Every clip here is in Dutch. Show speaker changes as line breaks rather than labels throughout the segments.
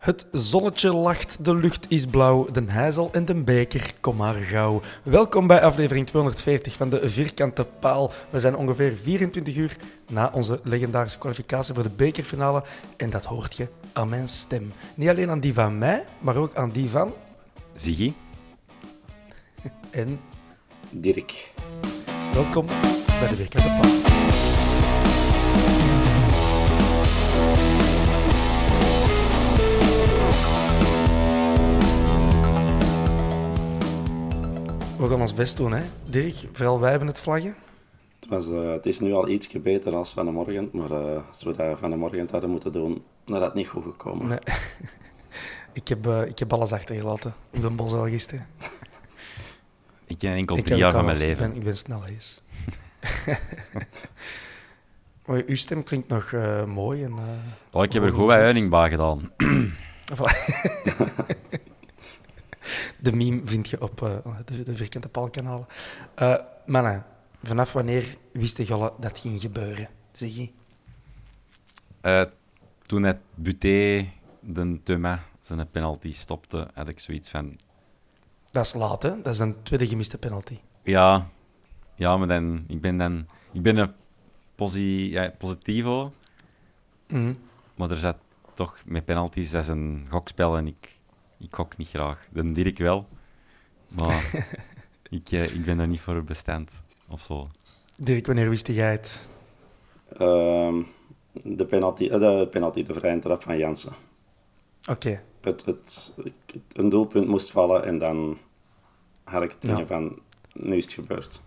Het zonnetje lacht, de lucht is blauw, de hijzel en de beker, kom maar gauw. Welkom bij aflevering 240 van de Vierkante Paal. We zijn ongeveer 24 uur na onze legendarische kwalificatie voor de bekerfinale. En dat hoort je aan mijn stem. Niet alleen aan die van mij, maar ook aan die van...
Ziggy.
En
Dirk.
welkom bij de Vierkante Paal. We gaan ons best doen, hè. Dirk, vooral wij hebben het vlaggen.
Het, was, eh, het is nu al iets beter dan van de morgen, maar eh, als we dat van de morgen hadden moeten doen, dan had het niet goed gekomen.
Nee. ik, heb, eh, ik heb alles achtergelaten op de bos al gisteren.
Ik ken enkel
Ik
drie jaar van mijn
Ik ben,
leven.
ik ben snel eens. maar uw stem klinkt nog eh, mooi. En, eh,
Oh, ik heb er goed bij. Uiningbaan gedaan.
De meme vind je op eh, de, de Vierkante Paalkanalen. Eh mannen, vanaf wanneer wisten jullie dat ging gebeuren? Zeg je?
Eh, toen het Buté de Thomas zijn penalty stopte, had ik zoiets van...
Dat is laat, hè? Dat is een tweede gemiste penalty.
Ja, ja maar dan, ik ben dan... Ik ben een posi, ja, positivo,
Mhm.
maar er zat toch met penalties, dat is een gokspel en ik, ik gok niet graag. Dan Dirk wel, maar ik, eh, ik ben er niet voor bestand of zo.
Dirk, wanneer wist jij het?
Ehm, de, penalty, eh, de penalty, de vrije trap van Jansen.
Oké.
Het, het, het- een doelpunt moest vallen en dan had ik het
Ja.
dingen van, nu is het gebeurd.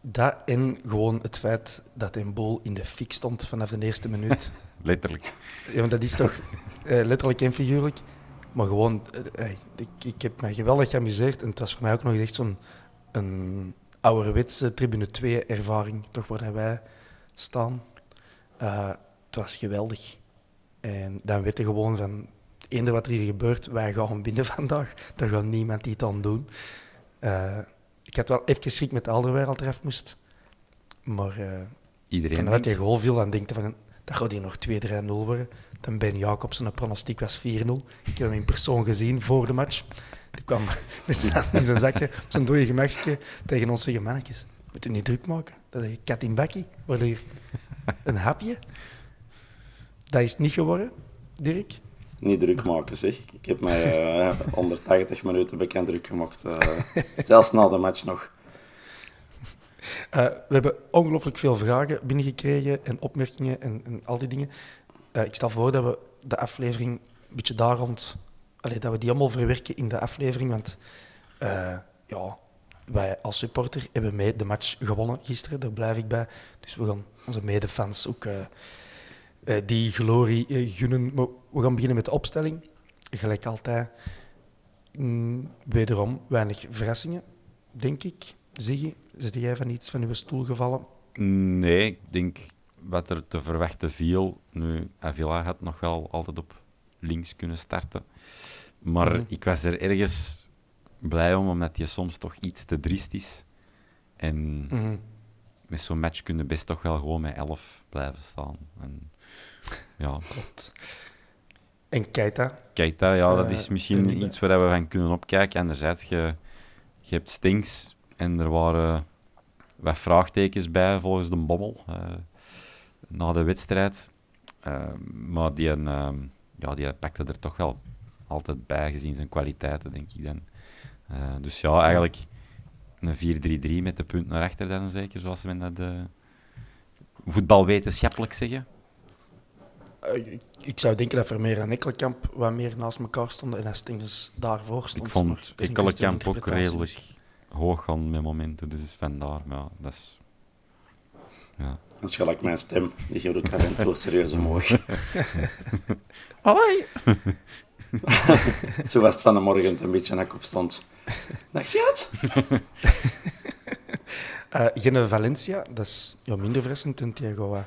Dat en gewoon het feit dat een boel in de fik stond vanaf de eerste minuut.
Letterlijk.
Ja, want dat is toch eh, letterlijk en figuurlijk. Maar gewoon, eh, eh, ik, ik heb me geweldig geamuseerd. En het was voor mij ook nog echt zo'n een ouderwetse tribune 2 ervaring, toch waar wij staan. Eh, het was geweldig. En dan weet je gewoon van, eender wat er hier gebeurt, wij gaan binnen vandaag. Daar gaat niemand iets aan doen. Ik had wel even schrik met Alderweireld eraf moest. Maar eh,
Iedereen.
vanuit je goal viel, dan denk je van, dat gaat hier nog 2-3-0 worden. Dan Ben Jacobsen, een pronostiek was 4-0. Ik heb hem in persoon gezien voor de match. Die kwam met zijn hand in zijn zakje, op zijn dode gemakje, tegen ons zeggen, mannetjes, moet u niet druk maken. Dat is een kat in bakkie. Wordt hier een hapje. Dat is het niet geworden, Dirk.
Niet druk maken, zeg. Ik heb mij eh, onder 80 minuten bekend druk gemaakt. eh, zelfs na de match nog.
Eh, we hebben ongelooflijk veel vragen binnengekregen en opmerkingen en, en al die dingen. Eh, ik stel voor dat we de aflevering een beetje daar rond... Dat we die allemaal verwerken in de aflevering, want eh, ja, wij als supporter hebben mee de match gewonnen gisteren, daar blijf ik bij. Dus we gaan onze medefans ook eh, die glorie gunnen. We gaan beginnen met de opstelling. Gelijk altijd. Mm, wederom weinig verrassingen, denk ik. Ziggy, zit jij van iets van uw stoel gevallen?
Nee, ik denk wat er te verwachten viel. Nu, Avila had nog wel altijd op links kunnen starten. Maar
Mhm.
ik was er ergens blij om, omdat je soms toch iets te driest is. En
Mhm.
met zo'n match kun je best toch wel gewoon met 11 blijven staan. En ja.
Klopt. En Keita?
Keita, ja, dat
Eh,
is misschien iets waar we van kunnen opkijken. Anderzijds, je, je hebt Stinks en er waren wat vraagtekens bij volgens de bommel eh, na de wedstrijd. Eh, maar die, eh, ja, die pakte er toch wel altijd bij, gezien zijn kwaliteiten, denk ik dan. Eh, dus ja, eigenlijk een 4-3-3 met de punt naar achter dan zeker, zoals men dat eh, voetbalwetenschappelijk zeggen.
Eh, ik, ik zou denken dat Vermeer en Ekkelenkamp wat meer naast elkaar stonden en dat Stings daarvoor stond.
Ik vond Ekkelenkamp ook redelijk hoog gaan met momenten, dus vandaar. Maar ja, dat is... Ja.
Dat is gelijk mijn stem. Die geeft ook af en toe serieus omhoog.
Allee!
Zo was het van de morgen een beetje nak op stond. Dag schat.
Eh Genne Valencia, dat is ja, minder verrassend. En Thiago wat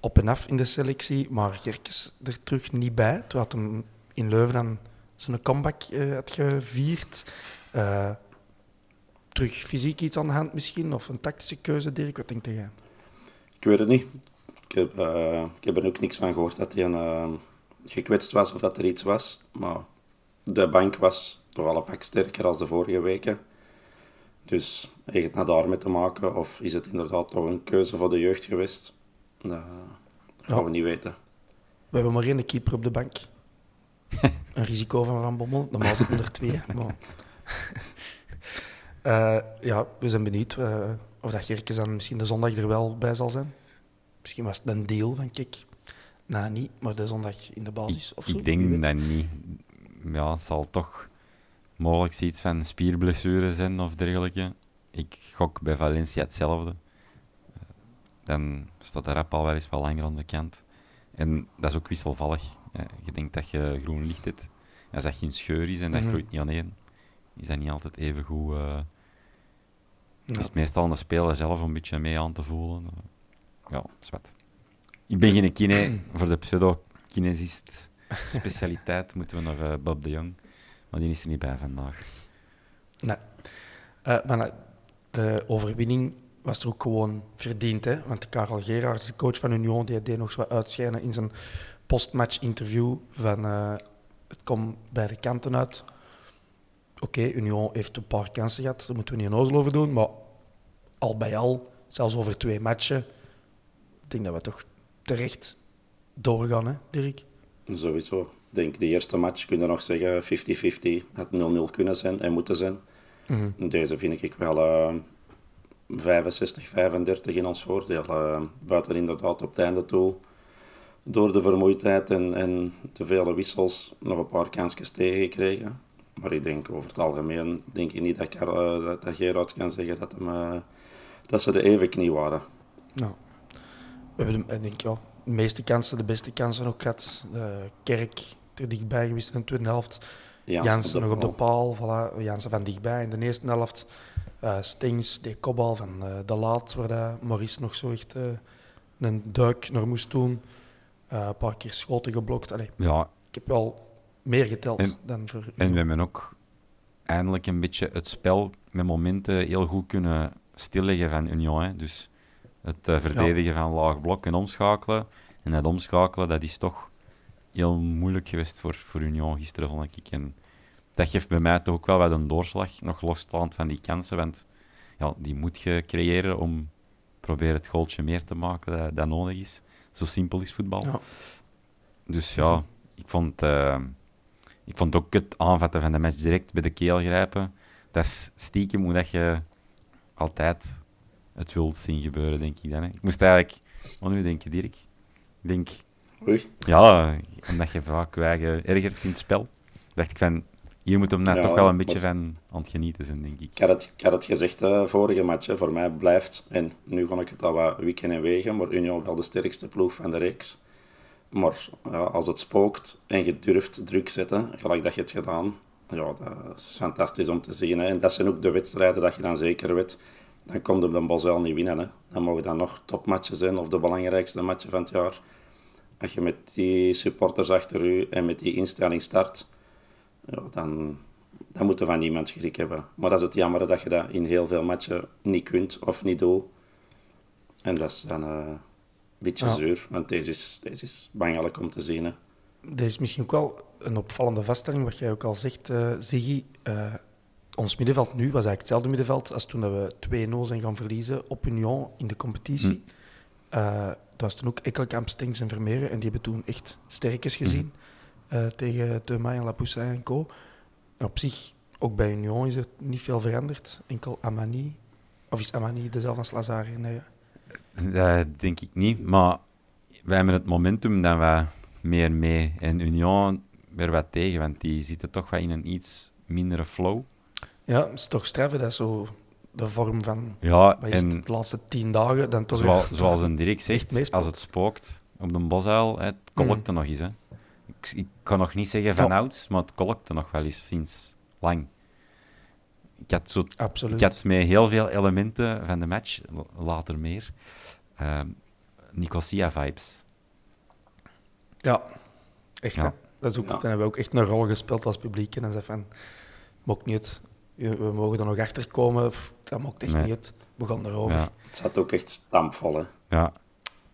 op en af in de selectie, maar Gerkes er terug niet bij. Toen had hem in Leuven dan zijn comeback eh, had gevierd. Eh, terug fysiek iets aan de hand misschien, of een tactische keuze, Dirk? Wat denk jij?
Ik weet het niet. Ik heb, eh, ik heb er ook niks van gehoord dat hij eh, gekwetst was of dat er iets was. Maar de bank was toch wel een pak sterker als de vorige weken. Dus heeft het nou daarmee te maken of is het inderdaad toch een keuze voor de jeugd geweest? Dat gaan
Ja.
we niet weten.
We hebben maar één keeper op de bank. een risico van Van Bommel. Normaal zitten er twee. Maar... Eh, ja, we zijn benieuwd of dat Gerkes dan misschien de zondag er wel bij zal zijn. Misschien was het een deal van kijk, nou niet, maar de zondag in de basis
Ik,
of zo.
ik denk dat niet. Ja, het zal toch mogelijk iets van spierblessure zijn of dergelijke. Ik gok bij Valencia hetzelfde. Eh, Dan staat de rap al wel eens wel langer aan de kant. En dat is ook wisselvallig. Je denkt dat je groen licht hebt. Als dat geen scheur is en dat
Mhm.
groeit niet aan één, is dat niet altijd even goed. eh,
Ja.
is het meestal aan de speler zelf om een beetje mee aan te voelen. Ja, zwart. Ik ben geen kine. Voor de pseudo-kinesist specialiteit moeten we naar eh, Bob de Jong. Maar die is er niet bij vandaag.
Nee. Eh, maar de overwinning was er ook gewoon verdiend. Hè? Want Karel Gerards, de coach van Union, die deed nog zo uitschijnen in zijn postmatch interview van eh, het komt bij de kanten uit. Oké, Union heeft een paar kansen gehad, daar moeten we niet onnozel over doen. Maar al bij al, zelfs over twee matchen, ik denk dat we toch terecht doorgaan, hè, Dirk?
Sowieso. Ik denk, de eerste match kun je nog zeggen 50-50. Het 0-0 kunnen zijn en moeten zijn. Deze vind ik wel eh 65-35 in ons voordeel. Eh, buiten inderdaad op het einde toe. Door de vermoeidheid en, en de vele wissels nog een paar kansjes tegengekregen. Maar ik denk over het algemeen denk ik niet dat, eh, dat, dat Gerard kan zeggen dat, hem, eh, dat ze de even knie waren.
Nou, we hebben de, ik denk, ja, de meeste kansen, de beste kansen ook gehad. De Kerk er dichtbij geweest in de tweede helft.
Jansen
Jansen nog op de
paal.
Voilà. Jansen van dichtbij in de eerste helft. Eh Stings, de kopbal van eh, De Laat, waar dat Maurice nog zo echt eh, een duik naar moest doen. Eh, een paar keer schoten geblokt. Allee,
Ja,
ik heb wel meer geteld
En-
dan voor
en we hebben ook eindelijk een beetje het spel met momenten heel goed kunnen stilleggen van Union. Hè. Dus het eh, verdedigen van laag blok en omschakelen. En dat omschakelen, dat is toch heel moeilijk geweest voor, voor Union gisteren, vond ik. En dat geeft bij mij toch ook wel wat een doorslag, nog losstaand van die kansen. Want ja, die moet je creëren om proberen het goaltje meer te maken dat, dat nodig is. Zo simpel is voetbal.
Ja.
Dus ja, ik vond, eh, ik vond ook het aanvatten van de match direct bij de keel grijpen. Dat is stiekem hoe dat je altijd het wilt zien gebeuren, denk ik dan. Hè. Ik moest eigenlijk... Wat nu denk je, Dirk? Ik denk...
Oei.
Ja, omdat je vaak eigen ergert in het spel. dacht ik van... Hier moet hem net
Ja,
toch wel een beetje
maar-
van aan het genieten zijn, denk ik.
Ik had het, ik had het gezegd eh, vorige match, hè, voor mij blijft, en nu ga ik het al wat wikken en wegen, maar Union wel de sterkste ploeg van de reeks. Maar als het spookt en je durft druk zetten, gelijk dat je het gedaan, ja, dat is fantastisch om te zien. Hè. En dat zijn ook de wedstrijden dat je dan zeker weet, dan komt op de Bosel niet winnen. Hè. Dan mogen dat nog topmatchen zijn, of de belangrijkste matchen van het jaar. Als je met die supporters achter u en met die instelling start, ja, dan, dan moet je van niemand schrik hebben. Maar dat is het jammer dat je dat in heel veel matchen niet kunt of niet doet. En dat is dan, eh, beetje
Ja.
zuur, want deze is, deze is bangelijk om te zien. Hè.
Dit is misschien ook wel een opvallende vaststelling, wat jij ook al zegt, eh Ziggy. Eh, ons middenveld nu was eigenlijk hetzelfde middenveld als toen dat we 2-0 zijn gaan verliezen op Union in de competitie. Eh, dat was toen ook Ekkelkamp, Stenks en Vermeeren. En die hebben toen echt sterkes gezien eh, tegen Thuma en Lapoussin en co. En op zich, ook bij Union is er niet veel veranderd. Enkel Amani. Of is Amani dezelfde als Lazare? Nee.
Dat denk ik niet. Maar wij hebben het momentum dat wij meer mee. En Union weer wat tegen, want die zitten toch wel in een iets mindere flow.
Ja, het is toch streven. Dat is zo de vorm van
Ja,
het,
en
de laatste tien dagen. Dan toch
zoals, zoals een Dirk zegt, als het spookt op de bosuil, het kolkte nog eens. Hè. Ik, ik kan nog niet zeggen van
Ja.
ouds, maar het kolkte nog wel eens sinds lang. Ik had, zo,
Absoluut.
ik had met heel veel elementen van de match, later meer, ehm Nicosia-vibes.
Ja, echt.
Ja.
Dat is ook,
Ja.
Dan hebben we ook echt een rol gespeeld als publiek. En dan zei van, maakt niet. We mogen er nog achter komen. Dat maakt echt
Nee.
niet uit. We gaan erover.
Ja,
Het zat ook echt stampvol. Hè.
ja.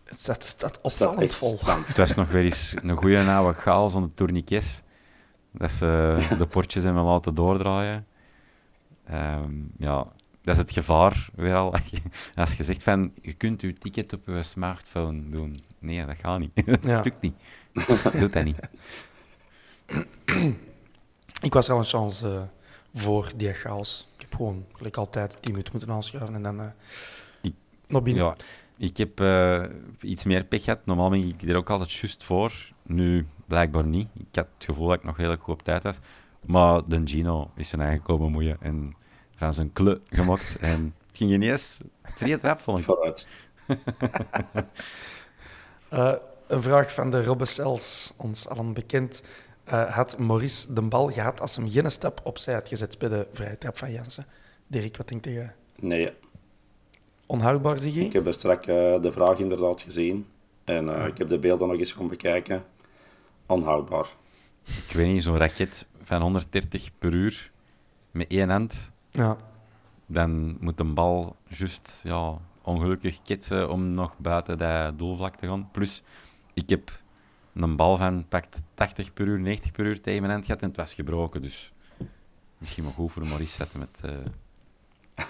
Het staat, het
Het zat
opvallend vol.
Het was nog weer eens een goede oude chaos aan de tourniquets. Dat ze de portjes hebben laten doordraaien. Ehm, ja, dat is het gevaar weer al. Als je zegt van, je kunt je ticket op je smartphone doen. Nee, dat gaat niet.
Ja.
Dat lukt niet. Doe dat niet.
Ik was al een chance eh, voor die chaos. Ik heb gewoon, gelijk altijd, 10 minuten moeten aanschuiven en dan eh
Ik-
naar binnen.
Ja, ik heb eh, iets meer pech gehad. Normaal ben ik er ook altijd juist voor. Nu blijkbaar niet. Ik had het gevoel dat ik nog redelijk goed op tijd was. Maar de Gino is zijn eigen komen moeien en van zijn kle gemaakt. En ging ineens vrij rap, vond ik.
Vooruit.
Eh, een vraag van de Robbe Cels, ons allen bekend. Eh, had Maurice de bal gehad als hem geen stap opzij had gezet bij de vrije trap van Jansen? Dirk, wat denk jij?
Nee,
Onhoudbaar, zeg je?
ik heb er straks eh, de vraag inderdaad gezien. En eh, ik heb de beelden nog eens gaan bekijken. Onhoudbaar.
Ik weet niet, zo'n raket van 130 per uur met één hand,
Ja.
dan moet een bal juist ja, ongelukkig ketsen om nog buiten dat doelvlak te gaan. Plus, ik heb een bal van pakt 80 per uur, 90 per uur tegen mijn hand gehad en het was gebroken. Dus misschien wel goed voor Maurice zetten met... eh,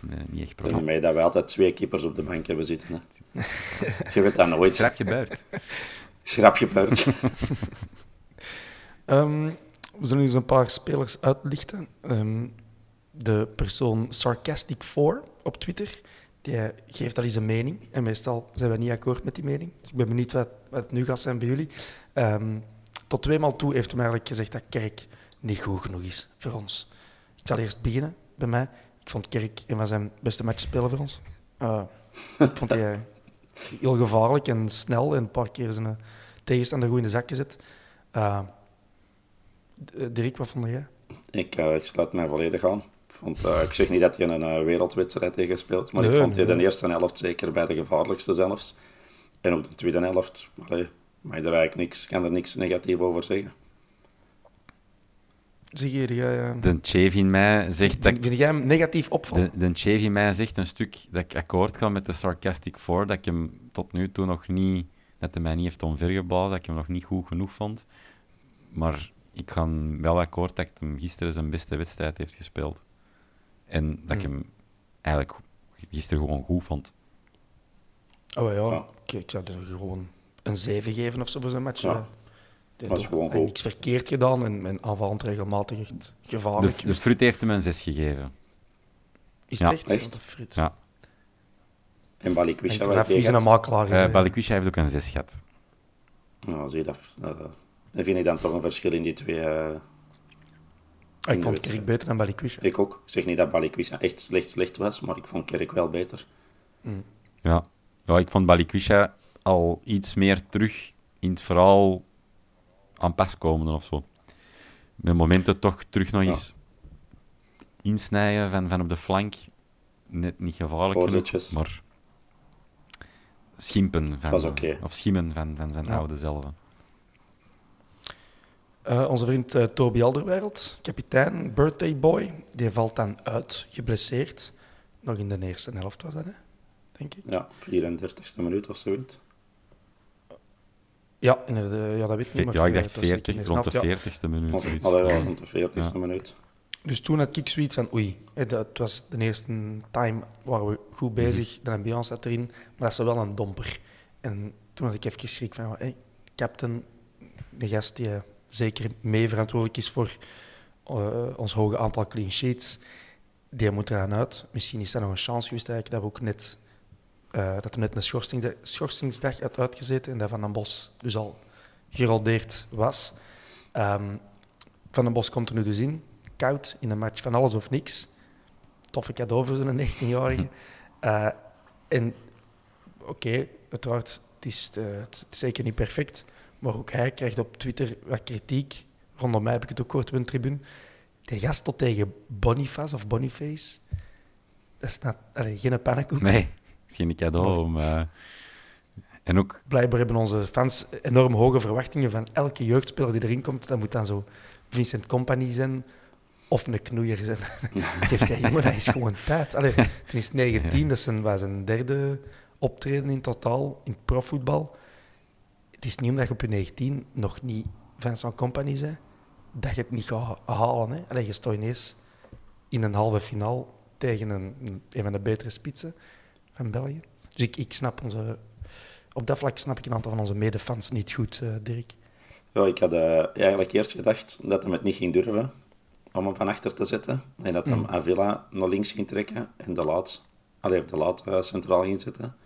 met niet echt probleem.
mee dat we altijd twee keepers op de bank hebben zitten. Hè. Je weet dat nooit.
Schrap gebeurd.
Schrap gebeurd.
Ehm, we zullen eens een paar spelers uitlichten. Ehm, de persoon Sarcastic4 op Twitter, die eh, geeft al eens een mening. En meestal zijn we niet akkoord met die mening. Dus ik ben benieuwd wat, wat het nu gaat zijn bij jullie. Ehm, tot tweemaal toe heeft hem eigenlijk gezegd dat Kerk niet goed genoeg is voor ons. Ik zal eerst beginnen bij mij. Ik vond Kerk een van zijn beste matches spelen voor ons. Eh, ik vond hij heel gevaarlijk en snel en een paar keer zijn eh, tegenstander goed in de zak gezet. Eh, Dirk, wat vond jij?
ik, eh, ik sluit mij volledig aan. Ik, vond, eh, ik zeg niet dat hij een eh, wereldwedstrijd heeft gespeeld, maar ik vond hij
nee.
de eerste helft zeker bij de gevaarlijkste zelfs. En op de tweede helft, allee, je er eigenlijk niks, kan er niks negatief over zeggen.
Zie je, jij, eh,
De chef in mij zegt dat
vind, vind jij hem negatief opvallen?
De, de chef in mij zegt een stuk dat ik akkoord ga met de Sarcastic Four, dat ik hem tot nu toe nog niet, dat hij mij niet heeft omvergeblazen, dat ik hem nog niet goed genoeg vond. Maar ik ga wel akkoord dat ik hem gisteren zijn beste wedstrijd heeft gespeeld. En dat ik
Hmm.
hem eigenlijk gisteren gewoon goed vond.
Oh ja,
Ja.
Ik, ik zou er gewoon een 7 geven of zo voor zijn match.
Ja. Dat
heeft
gewoon goed.
niks verkeerd gedaan en, en aanvallend regelmatig echt gevaarlijk.
De, de heeft hem een 6 gegeven.
is
ja.
het echt?
Echt?
De Frits.
Ja.
En Balikwisha
En een makelaar.
Eh. Balikwisha heeft ook een 6 gehad.
Nou, zie je dat. eh, dan vind ik dan toch een verschil in die twee. eh, in
ik vond. Kerk beter dan Balikwisha.
Ik ook. Ik zeg niet dat Balikwisha echt slecht slecht was, maar ik vond Kerk wel beter.
Ja. ja, ik vond Balikwisha al iets meer terug in het verhaal aan pas komen of zo. Met momenten toch terug nog
Ja.
eens insnijden van, van op de flank. Net niet gevaarlijk genoeg, maar schimpen van,
Was oké.
of schimmen van, van zijn
Ja.
oude zelf.
Eh, onze vriend eh, Toby Alderweireld, kapitein, birthday boy, die valt dan uit, geblesseerd. Nog in de eerste helft was dat, hè? denk ik.
Ja, 34ste minuut of zoiets.
Ja, inderdaad, ja dat weet ik niet. maar,
Ja, ik dacht
het was
40,
zeker
rond de
gesnapt, ja.
40ste minuut.
Of, allee, ja, rond de 40ste
Ja.
minuut.
Dus toen had ik zoiets van, oei, het was de eerste time waren we goed bezig, de ambiance zat erin, maar dat is wel een domper. En toen had ik even schrik van, hey, captain, de gast die zeker mee verantwoordelijk is voor eh, ons hoge aantal clean sheets, die moet eraan uit. Misschien is dat nog een chance geweest eigenlijk, dat we ook net, eh, dat er net een schorsingsdag, schorsingsdag had uitgezeten en dat Van den Bos dus al geroldeerd was. Ehm, van den Bos komt er nu dus in, koud, in een match van alles of niks. Toffe cadeau voor zo'n 19-jarige. Eh, en oké, uiteraard, het is, eh, het is zeker niet perfect. Maar ook hij krijgt op Twitter wat kritiek. Rondom mij heb ik het ook gehoord op een tribune. De gast tot tegen Boniface of Boniface. Dat is net, allee, geen pannenkoek.
Nee, is geen cadeau om... eh, En ook,
Blijkbaar hebben onze fans enorm hoge verwachtingen van elke jeugdspeler die erin komt. Dat moet dan zo Vincent Company zijn of een knoeier zijn. Geeft hij jongen, dat is gewoon tijd. Allee, het is 19, dat is zijn, was zijn derde optreden in totaal in het profvoetbal. Het is niet omdat je op je 19 nog niet Vincent Company bent, dat je het niet gaat halen. Hè. Allee, je staat ineens in een halve finale tegen een, een, van de betere spitsen van België. Dus ik, ik snap onze... Op dat vlak snap ik een aantal van onze medefans niet goed, eh, Dirk.
Ja, ik had eh, eigenlijk eerst gedacht dat hij het niet ging durven om hem van achter te zetten. En dat hem Avila naar links ging trekken en de laat, allee, de laat eh, centraal ging zetten.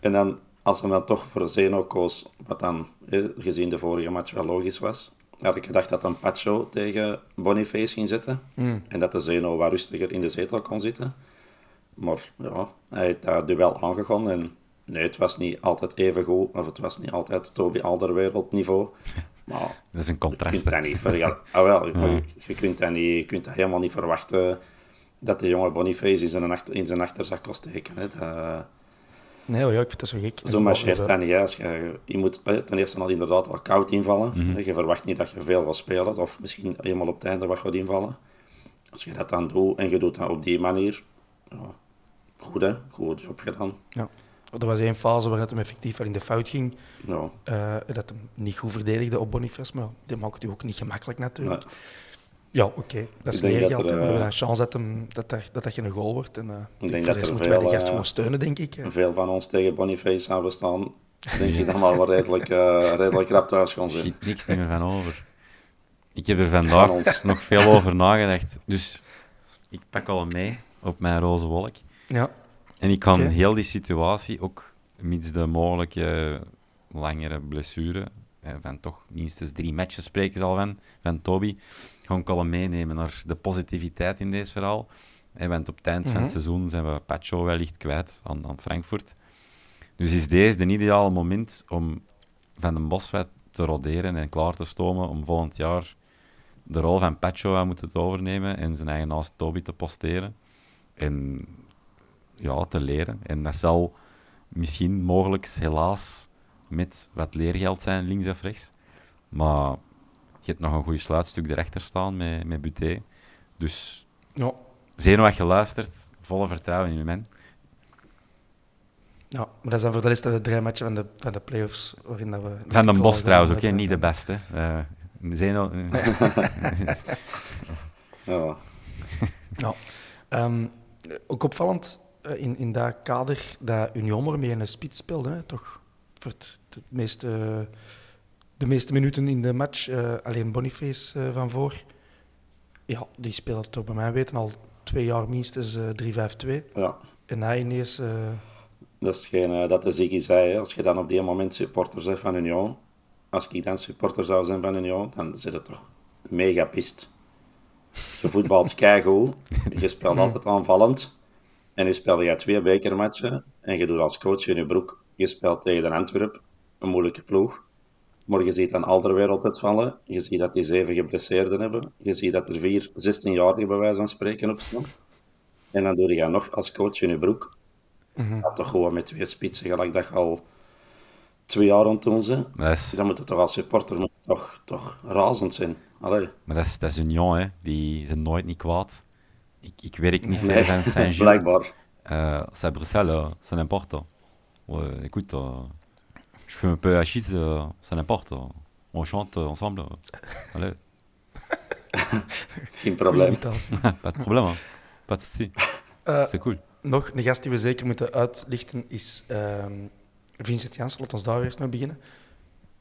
En dan, als hij dan toch voor Zeno koos, wat dan gezien de vorige match wel logisch was, had ik gedacht dat een Pacho tegen Boniface ging zetten. En dat de Zeno wat rustiger in de zetel kon zitten. Maar ja, hij heeft dat duel aangegaan en nee, het was niet altijd even goed, of het was niet altijd Toby Alderwereld niveau. Maar
dat is een
je
contrast.
kunt dat niet. Ah, wel, je, je kunt dat niet, je kunt dat helemaal niet verwachten dat de jonge Boniface in zijn, achter, in zijn achterzak kon steken. Hè. Dat,
Nee, ja, ik vind dat zo gek.
zo marcheert dat niet. hè. Als je, je moet ten eerste al inderdaad al koud invallen.
Mhm.
Je verwacht niet dat je veel gaat spelen, of misschien eenmaal op het einde wat gaat invallen. Als je dat dan doet en je doet dat op die manier, ja, goed hè, goed job gedaan.
Ja. Er was één fase waarin het hem effectief wel in de fout ging.
Ja,
eh, dat hem niet goed verdedigde op Boniface, maar die maakt het ook niet gemakkelijk natuurlijk.
nee.
Ja, oké. Dat is
Ik denk dat
leergeld.
er.
We
eh,
hebben een chance dat, hem, dat, dat, dat dat geen goal wordt. En, uh,
denk
voor
dat
de rest
er
moeten wij de
veel,
gast
eh,
gewoon steunen, denk ik. hè.
veel van ons tegen Boniface zouden staan. Denk ik dan wel redelijk, eh, redelijk rap thuis gaan zijn.
Schiet niks meer van over. Ik heb er
Van
vandaag nog veel over nagedacht. Dus ik pak al mee op mijn roze wolk.
Ja.
En ik kan heel die situatie, ook mits de mogelijke langere blessure, eh, van toch minstens drie matches spreken ze al van, van Toby, ik al meenemen naar de positiviteit in deze verhaal. Eh, want op het eind van
Mhm.
het seizoen zijn we Pacho wellicht kwijt aan, aan Frankfurt. Dus is deze de ideale moment om Van den Bos wat te roderen en klaar te stomen om volgend jaar de rol van Pacho aan moeten te overnemen en zijn eigen naast Toby te posteren. En ja, te leren. En dat zal misschien mogelijk helaas met wat leergeld zijn, links of rechts. Maar je hebt nog een goed sluitstuk erachter staan met, met Buté. Dus
Ja.
Had geluisterd, volle vertrouwen in u, man.
ja, maar dat is dan voor de rest de drie matchen van de, van de play-offs. Waarin dat we
Van den Bos trouwens ook, niet de beste. Eh Zeno... eh,
Ja.
Ja. Ehm, ook opvallend eh, in, in dat kader dat Union mee in een spits speelde, hè, toch? Voor het, het meeste, de meeste minuten in de match. eh, alleen Boniface eh, van voor. Ja, die speelt toch bij mij weten al twee jaar minstens eh 3-5-2.
ja.
En hij ineens... eh,
Dat is geen, eh, dat de Ziggy zei. Hè. Als je dan op die moment supporter bent van Union, als ik dan supporter zou zijn van Union, dan zit het toch mega pist. Je voetbalt keigoed, je speelt altijd aanvallend, en je speelt je twee bekermatchen, en je doet als coach in je broek, je speelt tegen de Antwerp, een moeilijke ploeg. Maar je ziet dan Alderwereld uitvallen, je ziet dat die zeven geblesseerden hebben, je ziet dat er vier 16-jarigen bij wijze van spreken op staan. En dan doe je nog als coach in je broek ja, toch gewoon met twee spitsen, gelijk dat je al twee jaar aan het doen
is,
Dan moet het toch als supporter moet het toch, toch razend zijn. Allee.
maar dat is, dat is Union, hè. die zijn nooit niet kwaad. Ik, ik werk niet ver
Nee,
van Saint-Gilles.
blijkbaar.
Euh, c'est Bruxelles, c'est n'importe. Ouais, écoute, euh, je fais un peu la shit, euh, c'est n'importe. On chante euh, ensemble. euh. Allez,
Geen probleem.
pas de problème. hein. Pas de souci.
Eh,
C'est cool.
nog een gast die we zeker moeten uitlichten is ehm, Vincent Janssen. Laat ons daar eerst mee beginnen.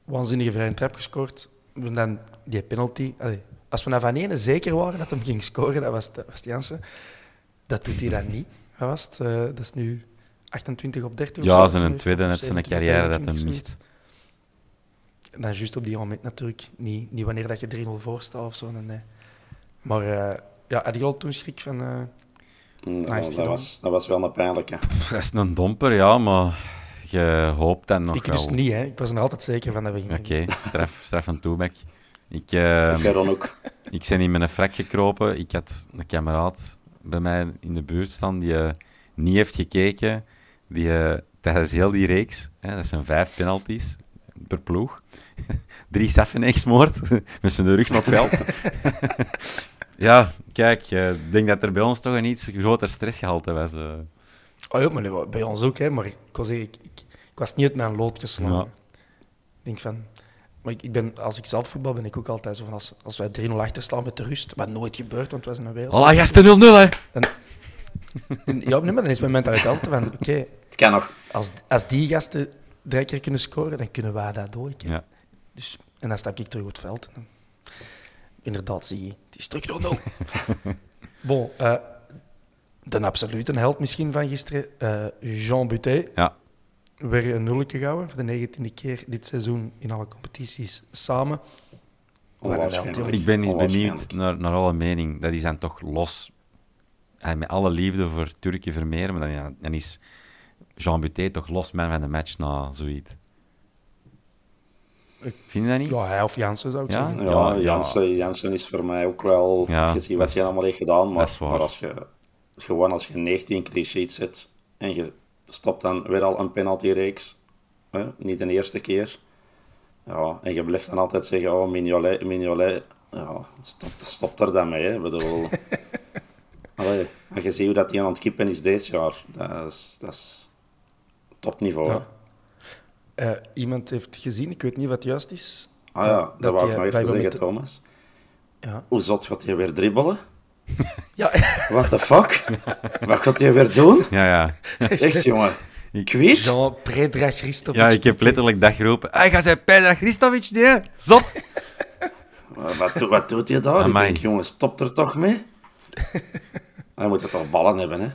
Waanzinnige vrije trap gescoord. En dan die penalty. Allee, als we naar Van Ene zeker waren dat hem ging scoren, dat was, dat was Janssen. Dat doet hij dan niet. Wat was het? Eh, dat is nu 28 op 30 of
Ja,
zo,
zijn een
of
tweede net zijn
27 op
carrière dat
21,
hem
zoiets.
mist.
En dan juist op die moment natuurlijk. Niet, niet wanneer dat je 3-0 voor staat of zo. Nee. Maar eh, ja, had je al toen schrik van...
Mm,
Nice
dat,
gedaan.
was, dat was wel een pijnlijke.
Dat is een domper, ja, maar je hoopt dan nog
ik
wel.
dus niet, hè. Ik was er altijd zeker van dat we gingen.
Oké, straf, straf van Toebek. Ik, eh,
Ik dan ook.
ik ben in mijn frak gekropen. Ik had een kameraad bij mij in de buurt staan die eh, niet heeft gekeken. Die eh, tijdens heel die reeks, hè, dat zijn vijf penalties per ploeg, drie Safenegs gesmoord met zijn rug naar het veld. ja, kijk, eh, ik denk dat er bij ons toch een iets groter stressgehalte was. eh.
Oh ja, maar bij ons ook, hè. Maar ik, was, ik, ik, ik was niet uit mijn lood geslagen.
Ja.
Ik denk van... Maar ik, ben, als ik zelf voetbal ben ik ook altijd zo van... Als, als wij 3-0 achter slaan met de rust, wat nooit gebeurt, want wij zijn een wereld...
Voilà, gasten 0-0, hè.
En, ja, nee, maar dan is mijn mentaliteit van... Oké,
Het kan nog.
als, als die gasten drie keer kunnen scoren, dan kunnen wij dat ook.
Ja.
Dus, en dan stap ik terug op het veld. En inderdaad, zie je, het is terug 0-0. bon, eh, de absolute held misschien van gisteren, eh, Jean Butet.
Ja.
Weer een nulletje gehouden, voor de negentiende keer dit seizoen in alle competities samen.
Onwaarschijnlijk.
Ik ben eens benieuwd
Onwaarschijnlijk.
naar, naar alle mening. Dat is dan toch los. En met alle liefde voor Turkje Vermeer, maar dan, ja, dan is Jean Butet toch los man van de match na zoiets. Vind je dat niet?
Ja, hij of Jansen zou ik
Ja?
zeggen.
Ja,
Ja, ja.
Jansen, Jansen is voor mij ook wel
Ja,
gezien wat hij allemaal heeft gedaan. Maar, als je gewoon als je 19 clichés zet en je stopt dan weer al een penaltyreeks, hè, niet de eerste keer. Ja, en je blijft dan altijd zeggen, oh, Mignolet, Mignolet. Ja, stop, stop er dan mee. Hè. Ik bedoel, Allee, en je ziet hoe dat hij aan het kippen is deze jaar. Dat is, dat is topniveau.
Ja. Eh, iemand heeft gezien, ik weet niet wat juist is.
Ah ja,
dat
dat wou ik nog even zeggen,
met-
Thomas.
Ja,
Hoe zot gaat hij weer dribbelen?
ja
What the fuck? Wat gaat hij weer doen?
Ja, ja.
Echt, jongen. Ik weet.
Jean Predrag Christovic.
Ja, ik heb letterlijk dat geroepen. Hij gaat zijn Pedra Christovic, nee, zot.
Wat, doet- wat doet hij daar? Ik denk, jongen, stop er toch mee. Hij moet toch ballen hebben, hè?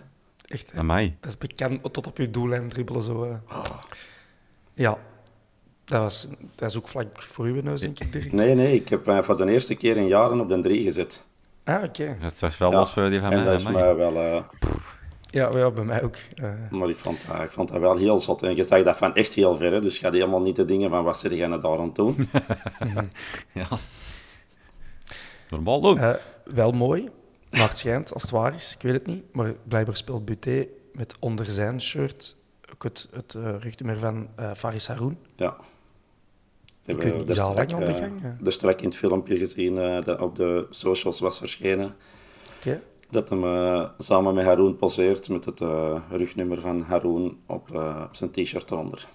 Echt, hè.
Amai.
dat is bekend tot op je doellijn dribbelen. Zo, eh. Ja, dat, was, dat is ook vlak voor uw neus, denk ik, Dirk.
Nee, nee, ik heb voor de eerste keer in jaren op de drie gezet.
Ah, oké.
Dat was wel
Ja,
los voor die van
en
mij.
dat is mij wel... eh,
Ja, ja, bij mij ook. eh.
maar ik vond, dat- ik vond dat wel heel zot. En je zag dat van echt heel ver, hè. Dus je had helemaal niet de dingen van, wat zit jij nou daar aan het doen?
Ja. Normaal ook.
Wel mooi, maar het schijnt, als het waar is, ik weet het niet. Maar blijkbaar speelt Buté met onder zijn shirt ook het, het eh, rugnummer van eh, Faris Haroun.
Ja. We
weet
hebben
dat al
strak,
lang de
eh,
gang, ja?
er strak in het filmpje gezien eh, dat op de socials was verschenen.
Oké.
Dat hem eh, samen met Haroon poseert met het eh, rugnummer van Haroon op, eh, op zijn t-shirt eronder.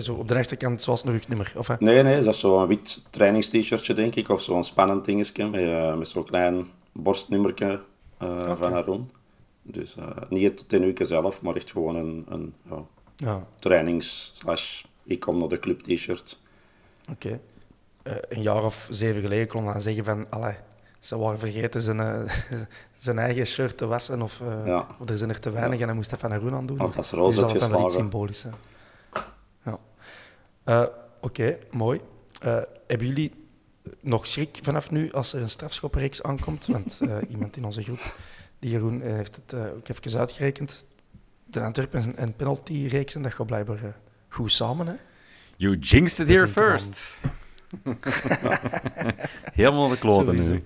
Zo op de rechterkant zoals een rugnummer. Of, eh,
Nee, nee, dat is zo'n wit trainingst-shirtje, denk ik. Of zo'n spannend dingetje met, eh, met zo'n klein borstnummertje eh, van Haroon. Dus eh, niet het tenuke zelf, maar echt gewoon een, een ja,
ja,
trainings- slash ik kom naar de club t-shirt.
oké. Een jaar of zeven geleden kon hij zeggen van... Allee, ze waren vergeten zijn, zijn eigen shirt te wassen of,
Ja.
of er zijn er te weinig en hij moest dat van Haroun aan doen.
Of als
Nu
roze
zal het dan wel iets symbolisch. Eh, Oké, mooi. Eh, hebben jullie nog schrik vanaf nu als er een strafschoppenreeks aankomt? Want eh, iemand in onze groep, die Jeroen, heeft het eh, ook even uitgerekend. De Antwerpen en penalty-reeksen, dat gaat blijkbaar goed samen. Hè?
You jinxed it here first. Helemaal de kloten nu.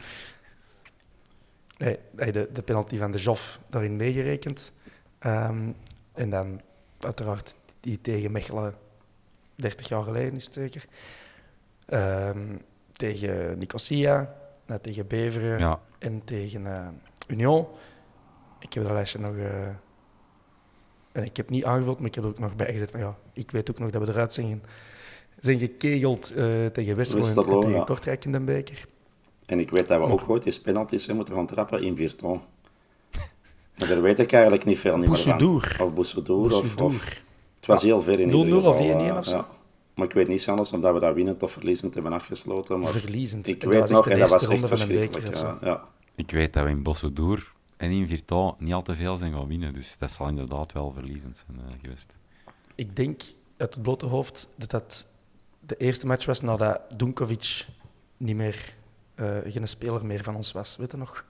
Nee, nee, de, de penalty van de Joff daarin meegerekend. Ehm, en dan uiteraard die tegen Mechelen, 30 jaar geleden is het zeker. Ehm, tegen Nicosia, eh, tegen Beveren
Ja.
en tegen eh, Union. Ik heb dat lijstje nog... eh, en ik heb niet aangevuld, maar ik heb er ook nog bijgezet. van ja, ik weet ook nog dat we eruit zijn, zijn gekegeld eh, tegen Westerlo en- tegen
ja.
Kortrijk in de beker.
En ik weet dat we ook ooit eens penalties hebben moeten gaan trappen in Virton. Maar daar weet ik eigenlijk niet veel niet meer van. Of Boussadour. Of, of. Het was heel ver in
0-0
ieder geval.
of 1-1
eh,
of zo?
ja. Maar ik weet niet zelfs omdat we dat winnend of verliezend hebben afgesloten. Maar
Verliezend.
Ik
Dat
weet
was
nog, en
de
dat was
eerste
echt
ronde van een
verschrikkelijk. Ja, ja.
Ik weet dat we in Bossedour en in Virton niet al te veel zijn gaan winnen. Dus dat zal inderdaad wel verliezend zijn eh, geweest.
Ik denk uit het blote hoofd dat dat de eerste match was nadat Dunkovic niet meer, eh, geen speler meer van ons was. Weet je nog?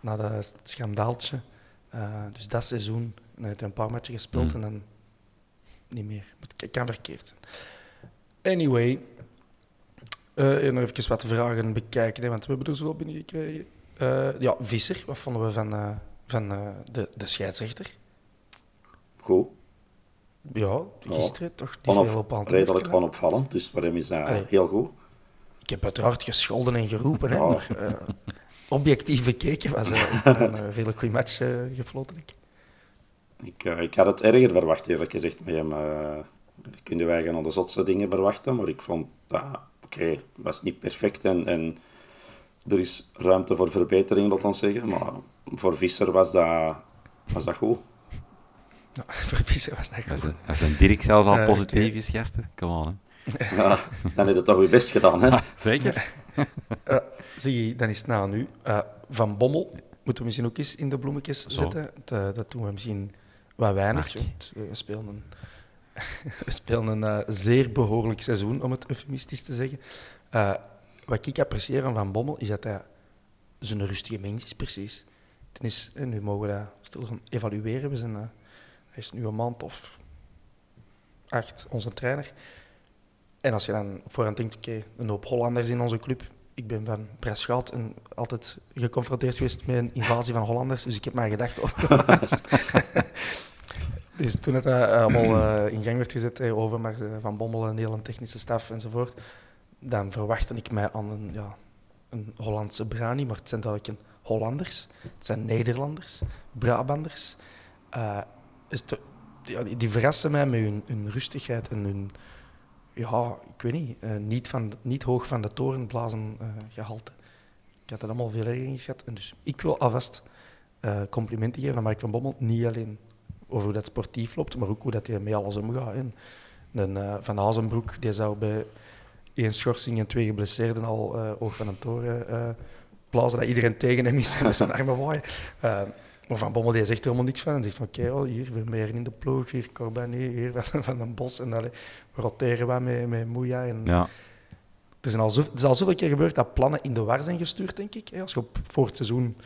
Na dat schandaaltje. Eh, dus dat seizoen, en hij heeft een paar matchen gespeeld
Mm.
en dan niet meer. Het kan verkeerd zijn. Anyway, eh, nog even wat vragen bekijken, hè, want we hebben er zo binnengekregen. Eh ja, Visser, wat vonden we van, eh, van de, de scheidsrechter?
Goed.
Ja, gisteren toch niet
Onop-
veel op te
redelijk onopvallend, dus voor hem is dat
Allee.
heel goed.
Ik heb uiteraard gescholden en geroepen, hè,
Ja.
maar objectief bekeken was een eh, redelijk goede match gefloten. ik.
Ik, eh, ik had het erger verwacht, eerlijk gezegd, met hem. eh kunnen wij gaan aan de zotste dingen verwachten, maar ik vond dat, oké, het was niet perfect en, en er is ruimte voor verbetering, laat ons zeggen. Maar voor Visser was dat, was dat goed.
Nou, voor Visser was dat
Als
goed.
een, als een Dirk zelfs al
Eh,
positief is, gasten. Come on, hè.
Ja, dan heb je toch je best gedaan, hè?
Zeker.
Eh, zie je, dan is het na nu. Eh, van Bommel moeten we misschien ook eens in de bloemetjes
Zo.
zetten. Dat, dat doen we misschien wat weinig. Want, we spelen een, we spelen een eh, zeer behoorlijk seizoen, om het eufemistisch te zeggen. Eh, wat ik apprecieer aan Van Bommel is dat hij zo'n rustige mens is, precies. Ten is, nu mogen we dat stil gaan evalueren. We zijn, eh, hij is nu een maand of acht, onze trainer. En als je dan op voorhand denkt, oké, een hoop Hollanders in onze club. Ik ben van Breschalt en altijd geconfronteerd geweest met een invasie van Hollanders. Dus ik heb maar gedacht over Hollanders. dus toen het eh, allemaal eh, in gang werd gezet, eh, over maar, Van Bommel en de hele technische staf enzovoort, dan verwachtte ik mij aan een, ja, een Hollandse brani, maar het zijn duidelijk een Hollanders. Het zijn Nederlanders, Brabanders. Is te- die, die verrassen mij met hun, rustigheid en hun, ja, ik weet niet, niet, van, niet hoog van de toren blazen eh, gehalte. Ik had dat allemaal veel erger ingeschat. En dus ik wil alvast complimenten geven aan Mark van Bommel. Niet alleen over hoe dat sportief loopt, maar ook hoe dat hij met alles omgaat. En, en, eh, van Azenbroek, die zou bij één schorsing en twee geblesseerden al eh, oog van een toren eh blazen dat iedereen tegen hem is en met zijn armen waaien. Eh, maar Van Bommel die zegt er helemaal niks van. En zegt van, oké, hier Vermeeren in de ploeg, hier Corbanet, hier Van, van den Bos. En allee, we roteren wat met, met Moeja. En
Ja.
er, zijn al zo, er is al zoveel keer gebeurd dat plannen in de war zijn gestuurd, denk ik. Als je op, voor het seizoen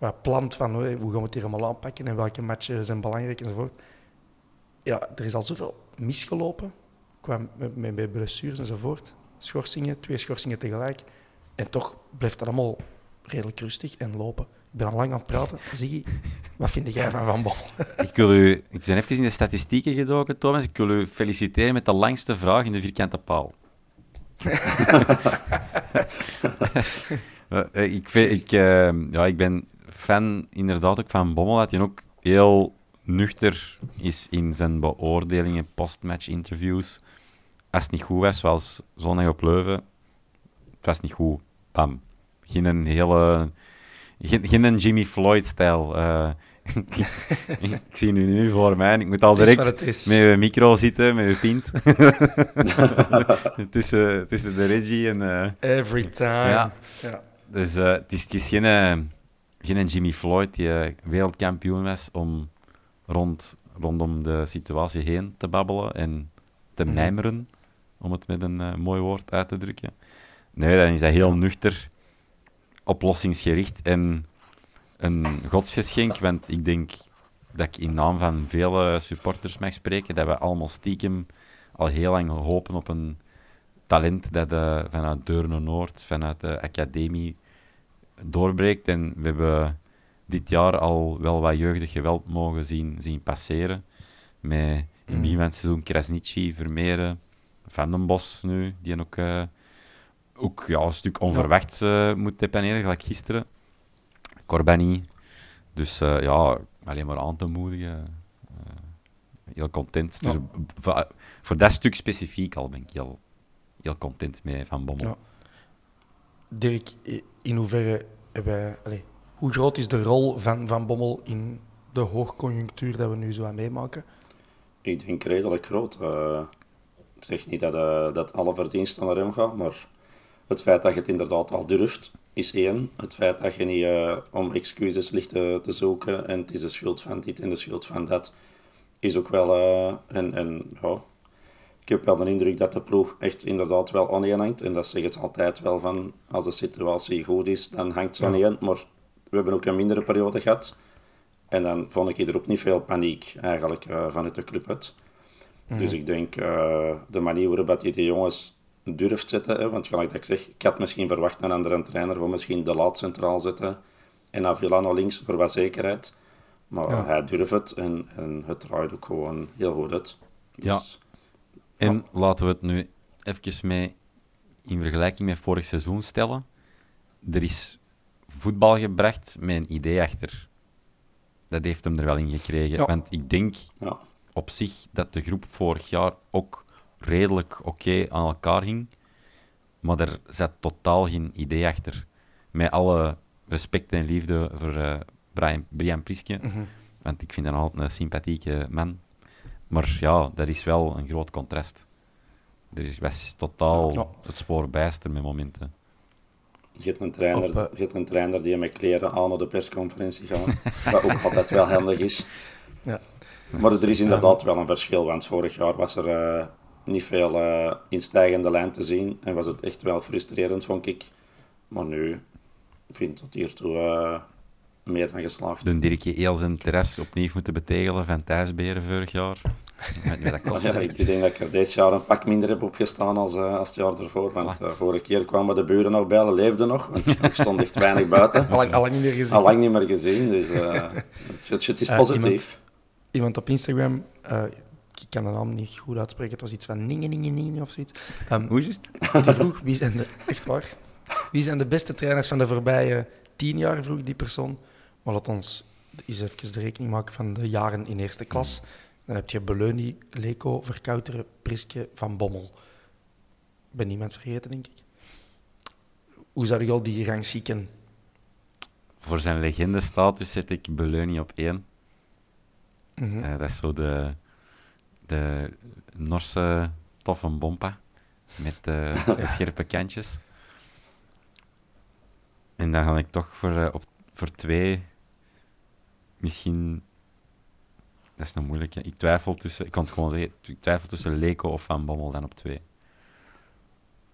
wat plant van hoe gaan we het hier allemaal aanpakken en welke matchen zijn belangrijk enzovoort. Ja, er is al zoveel misgelopen qua met, blessures enzovoort. Schorsingen, twee schorsingen tegelijk. En toch blijft dat allemaal redelijk rustig en lopen. Ik ben al lang aan het praten. Ziggy, wat vind jij van Van Bommel?
Ik wil u... Ik ben even in de statistieken gedoken, Thomas. Ik wil u feliciteren met de langste vraag in de vierkante paal. Eh, eh, ik, vind, ik, eh, ja, ik ben fan inderdaad ook van Bommel, dat hij ook heel nuchter is in zijn beoordelingen, postmatch interviews. Als het niet goed was, zoals zondag op Leuven, het was niet goed. Bam. Geen een hele... Geen, geen een Jimmy Floyd-stijl. eh. ik zie u nu voor mij en ik moet al direct met uw micro zitten, met uw pint. tussen, tussen de regie en... eh,
Every time.
Ja.
Ja.
dus eh, het, is, het is geen, eh, geen Jimmy Floyd die eh, wereldkampioen was om rond, rondom de situatie heen te babbelen en te
Mhm.
mijmeren, om het met een eh, mooi woord uit te drukken. Nee, dan is hij heel nuchter, oplossingsgericht en een godsgeschenk, want ik denk dat ik in naam van vele supporters mag spreken, dat we allemaal stiekem al heel lang hopen op een talent dat eh, vanuit Deurne Noord, vanuit de academie, doorbreekt. En we hebben dit jaar al wel wat jeugdig geweld mogen zien, zien passeren. Met in het begin van het seizoen Krasnici, Vermeeren, Van den Bos nu, die ook, eh, ook ja, een stuk onverwachts eh, moet depaneren, gelijk gisteren. Corbani. Dus eh, ja, alleen maar aan te moedigen. Heel content. Dus
Ja.
voor, voor dat stuk specifiek al ben ik heel, heel content mee Van Bommel.
Ja. Dirk, in hoeverre hebben wij, allee, hoe groot is de rol van Van Bommel in de hoogconjunctuur dat we nu zo aan meemaken?
Ik denk redelijk groot. Eh, ik zeg niet dat, eh, dat alle verdiensten naar hem gaan, maar het feit dat je het inderdaad al durft, is één. Het feit dat je niet eh, om excuses ligt te, te zoeken en het is de schuld van dit en de schuld van dat, is ook wel... en, en ja, ik heb wel de indruk dat de ploeg echt inderdaad wel aan hangt. En dat zeggen ze altijd wel van, als de situatie goed is, dan hangt ze aan één. Maar we hebben ook een mindere periode gehad. En dan vond ik er ook niet veel paniek eigenlijk eh, vanuit de club uit. Dus ik denk eh, de manier waarop dat je de jongens durft zetten, hè, want gelijk dat ik zeg, ik had misschien verwacht een andere trainer voor misschien de laat centraal zetten en Avila naar links voor wat zekerheid. Maar
Ja.
hij durft het en, en het draait ook gewoon heel goed uit.
Ja. En laten we het nu even mee in vergelijking met vorig seizoen stellen. Er is voetbal gebracht met een idee achter. Dat heeft hem er wel in gekregen.
Ja.
Want ik denk
ja.
op zich dat de groep vorig jaar ook redelijk oké aan elkaar hing. Maar er zat totaal geen idee achter. Met alle respect en liefde voor eh, Brian, Brian Priske.
Mhm.
Want ik vind hem altijd een sympathieke man. Maar ja, dat is wel een groot contrast. Er is was totaal
Ja.
het spoor bijster met momenten.
Je hebt, een trainer,
Op, eh,
je hebt een trainer die met kleren aan naar de persconferentie gaat, wat ook altijd wel handig is.
Ja.
Maar er is inderdaad wel een verschil, want vorig jaar was er eh, niet veel eh, in stijgende lijn te zien en was het echt wel frustrerend, vond ik. Maar nu vind ik tot hiertoe meer dan geslaagd.
De Dirkje heel zijn terras opnieuw moeten betegelen van thuisberen vorig jaar. Dat kost.
Ja, ik denk dat ik er dit jaar een pak minder heb opgestaan als, eh, als het jaar ervoor. Want eh, vorige keer kwamen de buren nog bellen, leefden nog. Want ik stond echt weinig buiten.
Al, lang- al lang niet meer gezien.
Al lang niet meer gezien, dus eh, het, het, het is positief.
iemand- Iemand op Instagram, eh, ik kan de naam niet goed uitspreken, het was iets van Ninge Ninge Ninge of zoiets. Ehm,
Hoe is het?
die vroeg, wie zijn de, echt waar, wie zijn de beste trainers van de voorbije tien jaar, vroeg die persoon. Maar laat ons eens even de rekening maken van de jaren in eerste klas. Dan heb je Beleuni, Leko, Verkouteren, Priske, Van Bommel. Ik ben niemand vergeten, denk ik. Hoe zou je al die rangschikken?
Voor zijn legendestatus zet ik Beleuni op één.
Mhm.
Eh, dat is zo de, de Norse toffe bompa. Met eh, de scherpe kantjes. En dan ga ik toch voor, eh, op, voor twee. Misschien. Dat is nog moeilijk. Ik twijfel tussen. Ik kan het gewoon zeggen. Ik twijfel tussen Leko of Van Bommel dan op twee.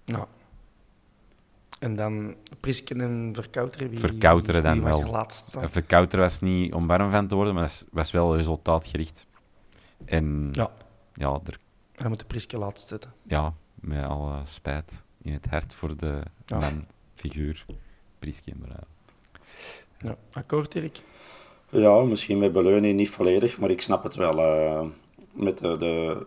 Ja. En dan Prisken en Verkouteren. Wie,
Verkouteren
wie,
dan
wie
wel.
er laatst staan?
Uh, Verkouter was niet om warm van te worden, maar was, was wel resultaatgericht. En
Ja.
ja, er,
En dan moet de Priske laatst zetten.
ja, met alle spijt in het hart voor de
Ja.
man, figuur, Priske. Eh,
Ja. Akkoord, Dirk?
Ja, misschien met Beleuni niet volledig, maar ik snap het wel. eh, met de, de,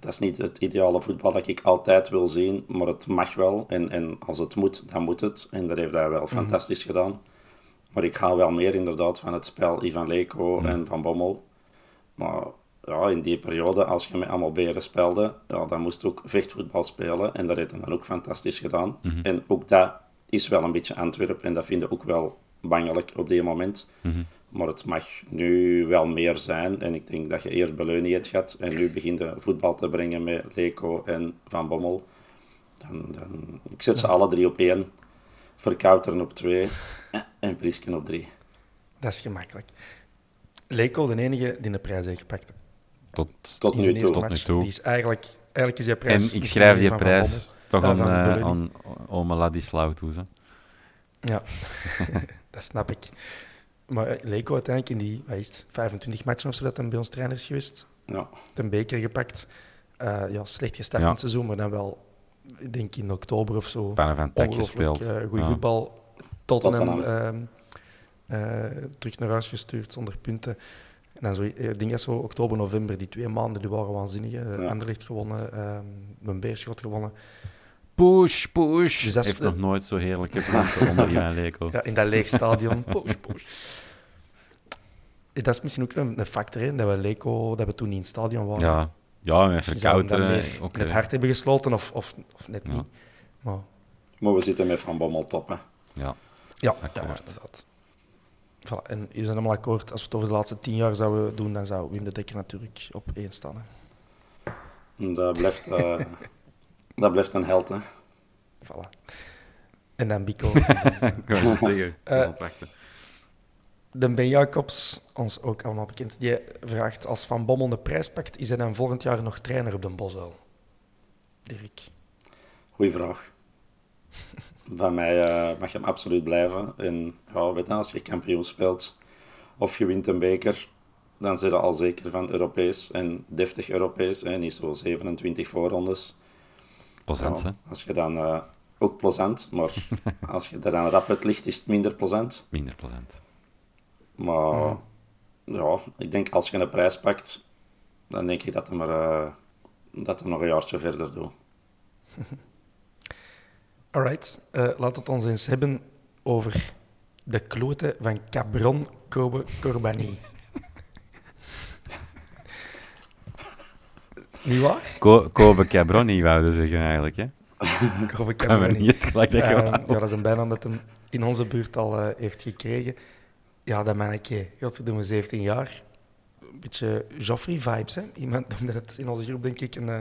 dat is niet het ideale voetbal dat ik altijd wil zien, maar het mag wel. En, en als het moet, dan moet het. En dat heeft hij wel fantastisch gedaan. Maar ik ga wel meer inderdaad van het spel Ivan Leko en Van Bommel. Maar ja, in die periode, als je met allemaal beren speelde, ja, dan moest ook vechtvoetbal spelen. En dat heeft hij dan ook fantastisch gedaan. En ook dat is wel een beetje Antwerpen. En dat vind ik ook wel bangelijk op dit moment. Maar het mag nu wel meer zijn. En ik denk dat je eerst Beleuni hebt gehad. En nu begint de voetbal te brengen met Leko en Van Bommel. Dan, dan, ik zet ze alle drie op één. Verkouteren op twee. En Prisken op drie.
Dat is gemakkelijk. Leko, de enige die de prijs heeft gepakt.
tot,
Tot nu toe.
eerste
Tot nu
match.
toe.
Die is eigenlijk, eigenlijk is die
en
prijs...
ik
misschien
schrijf die prijs toch aan,
Beleuni.
aan Ome Ladislau toe. Hè.
Ja, dat snap ik. Maar Leko uiteindelijk in die wat is het, 25 matchen of zo dat hij bij ons trainer is geweest,
Ja.
ten beker gepakt. Eh, ja, slecht gestart
Ja.
in het seizoen, maar dan wel, ik denk in oktober of zo,
Bijna van gespeeld.
eh, goede
Ja.
voetbal. Tottenham,
Tottenham.
ehm, eh, terug naar huis gestuurd zonder punten. En dan zo, ik denk dat zo oktober, november, die twee maanden, die waren waanzinnig.
Ja.
Anderlecht gewonnen, ehm een Beerschot gewonnen.
Push, push.
Dus dat
Heeft nog nooit zo heerlijke punten onder Jan Leko.
Ja, in dat leeg stadion. Poes, poes. Dat is misschien ook een, een factor, hè, dat we Leco, dat we toen niet in het stadion waren.
Ja, ja met
we dan
verkouderen.
in het
eh,
hart hebben gesloten of, of, of net
Ja.
niet. Maar
Maar we zitten met Van Bommel top, hè.
Ja,
ja, ja inderdaad. Voilà. En jullie zijn allemaal akkoord. Als we het over de laatste tien jaar zouden doen, dan zou Wim de Dekker natuurlijk op één staan. Hè.
Dat blijft, eh, dat blijft een held, hè.
Voilà. En dan Bico.
ik wou het zeggen. Wachten.
de Ben Jacobs, ons ook allemaal bekend, die vraagt als Van Bommel de prijs pakt, is hij dan volgend jaar nog trainer op de Bosuil? Dirk.
Goeie vraag. Van mij eh, mag je hem absoluut blijven. En ja, weet je, als je kampioen speelt of je wint een beker, dan zit je al zeker van Europees en deftig Europees. En niet zo 27 voorrondes.
Plezant,
Ja,
hè?
als je dan eh, ook plezant, maar als je er dan rap uit ligt, is het minder plezant.
Minder plezant.
Maar ja, ik denk als je een prijs pakt, dan denk ik dat hij, maar, eh, dat hij nog een jaartje verder doet.
Alright, eh laat het ons eens hebben over de kloten van Cabron Kobe Corbani. Niet waar?
Ko Kobe Cabroni, wouden zeggen eigenlijk, hè?
Kobe
niet gelijk dat
ja, dat is een bijnaam dat hem in onze buurt al eh, heeft gekregen. Ja, dat mannetje, godverdomme, 17 jaar. Een beetje Joffrey-vibes, hè. Iemand noemde het in onze groep, denk ik, een, eh,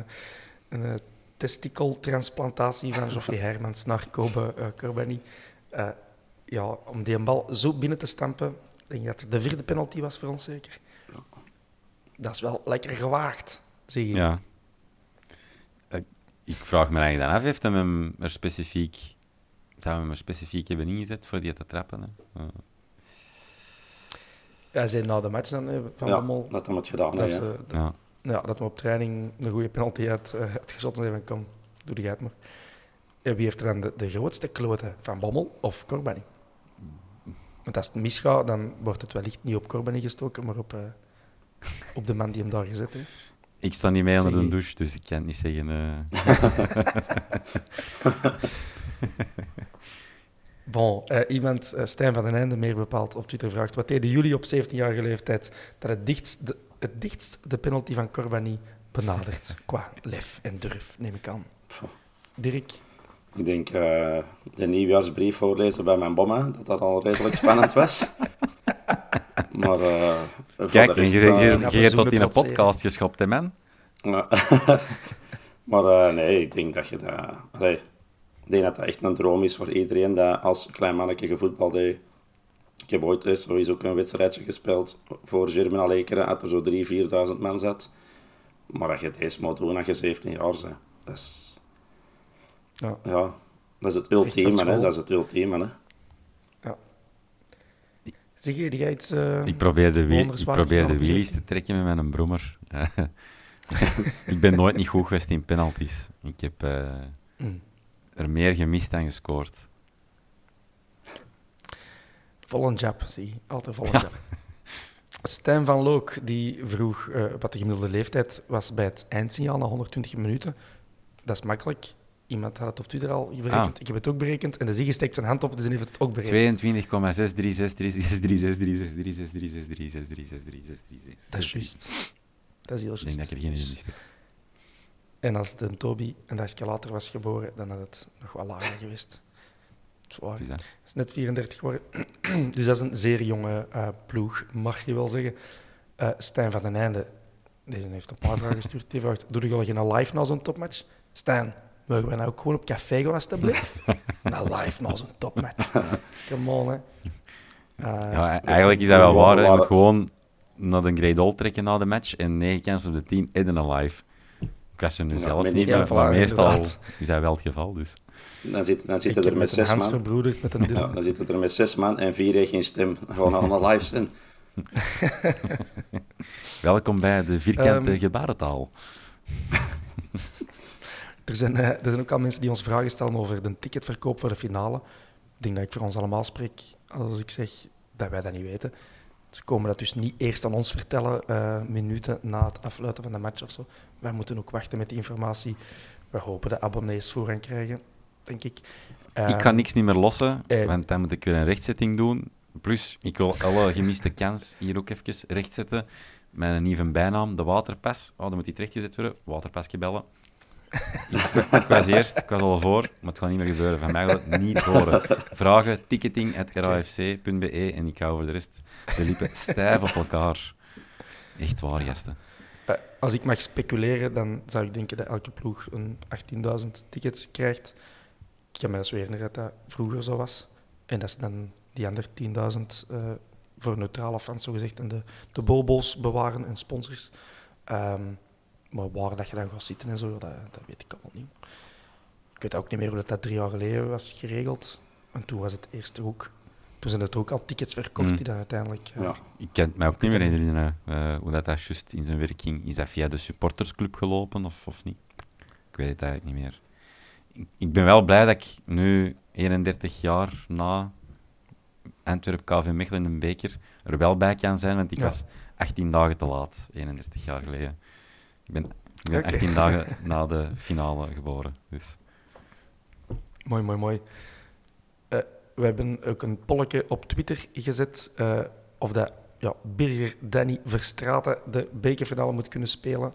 een eh, testikeltransplantatie van Joffrey Hermans naar Kobe Corbani. Eh, ja, om die een bal zo binnen te stampen, ik denk dat het de vierde penalty was voor ons zeker. Dat is wel lekker gewaagd, zeg je.
Ja. Ik vraag me eigenlijk dan af, heeft hem hem er specifiek... Zou hem er specifiek hebben ingezet voor die te trappen? Hè? Eh,
Hij zei na de match dan, hè, van
ja,
Bommel,
dat hij het gedaan
dat, ze,
ja.
ja.
Ja, dat we op training een goede penalty had, uh, had geschoten en zei van kom, doe die uit maar. En wie heeft er dan de, de grootste kloten? Van Bommel of Corbani? Want als het misgaat, dan wordt het wellicht niet op Corbani gestoken, maar op, eh, op de man die hem daar gezet heeft.
Ik sta niet mee onder de douche, dus ik kan het niet zeggen. eh.
Bon, eh, iemand, eh, Stijn van den Einde, meer bepaald op Twitter vraagt, wat deden jullie op 17-jarige leeftijd dat het dichtst de, het dichtst de penalty van Corbani benadert? Qua lef en durf, neem ik aan. Dirk?
Ik denk eh, de nieuwjaarsbrief voorlezen bij mijn bommen, dat dat al redelijk spannend was. maar eh, voor
Kijk,
de
en
rest,
je,
eh,
je, je, hebt tot in een podcast geschopt, hè, man?
Maar eh, nee, ik denk dat je dat... Allee, ik denk dat dat echt een droom is voor iedereen dat als klein mannetje gevoetbald heeft. Ik heb ooit eens sowieso ook een wedstrijdje gespeeld voor Germinal Lekeren, dat er zo 3.000, 4.000 man zat. Maar dat je deze moet doen als je 17 jaar bent, dat is...
Ja.
Ja, dat is het ultieme, hè. Dat is het ultieme, hè.
Zeg je, iets... eh,
Ik probeer de, wie- ik probeer de wheelies te trekken met mijn brommer. ik ben nooit niet goed geweest in penalties. Ik heb eh,
Mm.
er meer gemist dan gescoord.
Vol een jab, zie je. Altijd vol een jab. Stijn van Look die vroeg eh, wat de gemiddelde leeftijd was bij het eindsignaal na 120 minuten. Dat is makkelijk. Iemand had het op Twitter al berekend.
Ah.
Ik heb het ook berekend. En de Zigge steekt zijn hand op, dus hij heeft het ook berekend.
22,6363636363636363636.
Dat is juist. Dat is heel
Ik denk dat
juist.
ik er geen in miste.
En als het een Toby een dagje later was geboren, dan had het nog wel lager geweest. Zwaar.
Dus.
Hij is net 34 geworden. dus dat is een zeer jonge eh, ploeg, mag je wel zeggen. Eh, Stijn van den Einde, die heeft een paar vragen gestuurd. Die vraagt, doe je al geen live na zo'n topmatch? Stijn, mogen we nou ook gewoon op café gaan alstublieft? nou, live na zo'n topmatch. Come on, hè. Eh,
Ja, e- eigenlijk is dat wel waar. Je moet gewoon naar de Great Old trekken na de match en 9 kansen op de 10 in een live. Ik was er nu
Ja,
zelf niet, maar, maar meestal
inderdaad.
is dat wel het geval. Dus.
Dan, zit, dan zitten er met
met een
zes man.
met een
Ja, dan zitten er met zes man en vier heeft geen stem. Gewoon allemaal live zijn.
Welkom bij de vierkante
Ehm,
gebarentaal.
Er zijn, eh, er zijn ook al mensen die ons vragen stellen over de ticketverkoop voor de finale. Ik denk dat ik voor ons allemaal spreek als ik zeg dat wij dat niet weten. Ze komen dat dus niet eerst aan ons vertellen, eh, minuten na het afluiten van de match of zo. Wij moeten ook wachten met die informatie. We hopen de abonnees voorrang krijgen, denk ik.
ik
Ehm,
ga niks niet meer lossen,
eh,
want dan moet ik weer een rechtzetting doen. Plus, ik wil alle gemiste kans hier ook even rechtzetten. Mijn nieuwe bijnaam, de Waterpas. Oh, dan moet die terechtgezet worden. Waterpasje bellen. ik was eerst, ik was al voor, maar het gaat niet meer gebeuren. Van mij wil het niet horen. Vragen, ticketing.rafc.be en ik hou voor de rest de lippen stijf op elkaar. Echt waar, gasten.
Eh, Als ik mag speculeren, dan zou ik denken dat elke ploeg een 18.000 tickets krijgt. Ik kan me dat herinneren dat dat vroeger zo was. En dat ze dan die andere 10.000 eh, voor neutrale fans, zogezegd, en de, de bobo's bewaren en sponsors. Ehm, maar waar dat je dan gaat zitten en zo, dat, dat weet ik allemaal niet. Ik weet ook niet meer hoe dat, dat drie jaar geleden was geregeld. En toen was het eerst ook... Toen zijn er ook al tickets verkocht
Mm.
die dan uiteindelijk... eh,
Ja.
Ik kan het mij ook niet meer herinneren eh, hoe dat, dat juist in zijn werk ging. Is dat via de supportersclub gelopen of, of niet? Ik weet het eigenlijk niet meer. Ik, ik ben wel blij dat ik nu, 31 jaar na Antwerp KV Mechelen in een beker, er wel bij kan zijn, want ik
Ja.
was 18 dagen te laat, 31 jaar geleden. Ik ben, ik ben
Oké.
18 dagen na de finale geboren. Dus.
Mooi, mooi, mooi. Eh, we hebben ook een polletje op Twitter gezet eh, of dat ja, Birger Danny Verstraeten de bekerfinale moet kunnen spelen.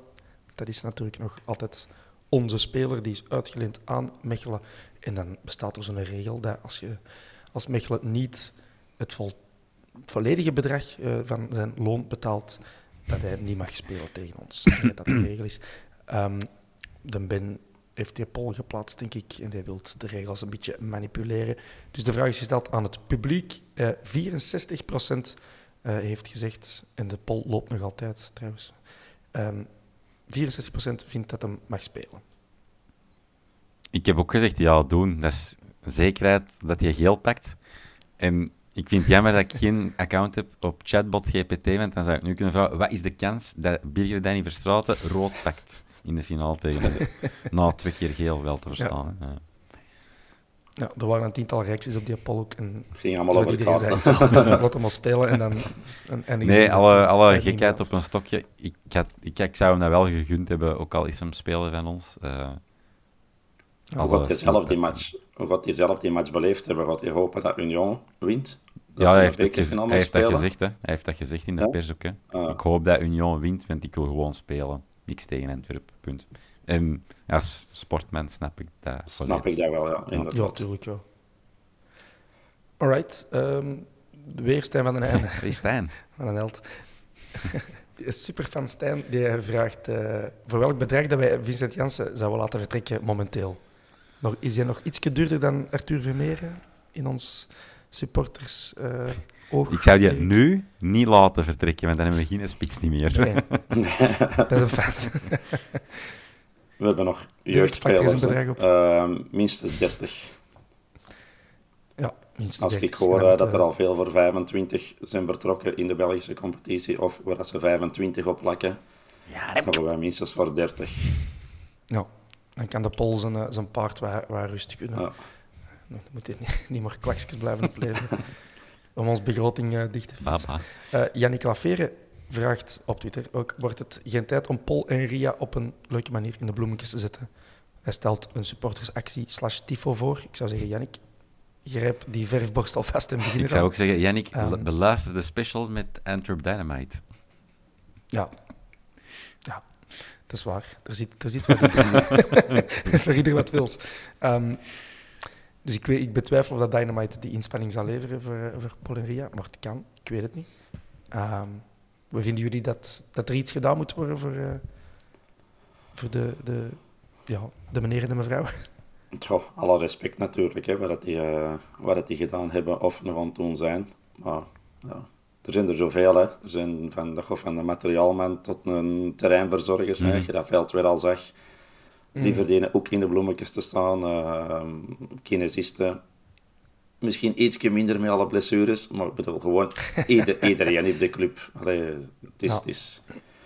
Dat is natuurlijk nog altijd onze speler, die is uitgeleend aan Mechelen. En dan bestaat er zo'n regel dat als, je, als Mechelen niet het, vol, het volledige bedrag eh, van zijn loon betaalt, dat hij niet mag spelen tegen ons. Dat dat de regel is. Ehm, de Ben heeft die poll geplaatst, denk ik, en hij wil de regels een beetje manipuleren. Dus de vraag is gesteld aan het publiek. Eh 64% eh, heeft gezegd, en de poll loopt nog altijd trouwens, Ehm 64% vindt dat hem mag spelen.
Ik heb ook gezegd, ja, doen. Dat is zekerheid dat je geel pakt. En ik vind het jammer dat ik geen account heb op chatbot GPT, want dan zou ik nu kunnen vragen, wat is de kans dat Birger Danny Verstraeten rood pakt in de finale tegen ons? Na twee keer geel wel te verstaan. Ja.
Ja, er waren een tiental reacties op die poll ook. En
Het ging allemaal over
iedereen zei
elkaar.
hetzelfde. Laat hem maar spelen en dan... En, en
Nee, alle, alle gekheid op een stokje. Ik, had, ik, ik zou hem dat wel gegund hebben, ook al is hem speler van ons. Eh, alle
gaat hij zelf die match, hoe zelf die match beleefd hebben? Gaat hij hopen dat Union wint? Dat
Ja, hij
een
heeft,
bekerfinale
hij heeft dat gezegd, hè. Hij heeft dat gezegd in de
Ja?
pers ook, hè.
Ah.
Ik hoop dat Union wint, want ik wil gewoon spelen. Niks tegen Antwerpen, punt. En als sportman snap ik dat
Snap
volledig.
ik dat wel, ja.
Ja,
Inderdaad.
natuurlijk wel. Alright. ehm weer Stijn van den Einde.
Hey, Stijn.
Van een held. Die Superfan Stijn die vraagt eh, voor welk bedrag dat wij Vincent Janssen zouden laten vertrekken momenteel. Nog, is hij nog iets duurder dan Arthur Vermeeren in ons supporters eh, oog?
Ik zou die
ik?
nu niet laten vertrekken, want dan hebben we geen spits niet meer.
Nee. dat is een feit.
We hebben nog
er
jeugdspelers.
eens een bedrag op.
hè. Ehm, minstens 30.
ja, minstens
Als ik
30.
hoor eh, dat
eh,
er al veel voor 25 zijn betrokken in de Belgische competitie, of waar dat ze 25 op plakken, dan gaan wij minstens voor 30.
Ja, dan kan de Pol zijn, eh, zijn paard waar, waar rustig kunnen.
Ja.
Dan moet hij niet, niet meer kwakjes blijven opleveren. om ons begroting eh, dicht te fietsen.
Papa.
Eh Yannick Lafere vraagt op Twitter ook: wordt het geen tijd om Pol en Ria op een leuke manier in de bloemetjes te zetten? Hij stelt een supportersactie slash tifo voor. Ik zou zeggen, Yannick, grijp die verfborstel vast en begin
Ik zou ook zeggen, Yannick,
Ehm.
beluister de special met Antwerp Dynamite.
Ja, dat is waar. Er zit, er zit wat in. Voor ieder wat wils. Ehm, dus ik, weet, ik betwijfel of dat Dynamite die inspanning zal leveren voor, voor Ria, maar het kan. Ik weet het niet. Ehm, hoe vinden jullie dat, dat er iets gedaan moet worden voor, eh, voor de, de, ja, de meneer en de mevrouw?
Alle respect natuurlijk, hè, wat, die, eh, wat die gedaan hebben of nog aan het doen zijn. Maar ja, er zijn er zoveel. Hè. Er zijn van de, van de materiaalman tot een terreinverzorger, hè,
Mhm.
als je dat veld weer al zag.
Mm.
Die verdienen ook in de bloemetjes te staan. eh kinesisten. Misschien ietsje minder met alle blessures, maar ik bedoel gewoon ieder, iedereen in de club. Allee, het, is,
Ja.
het, is,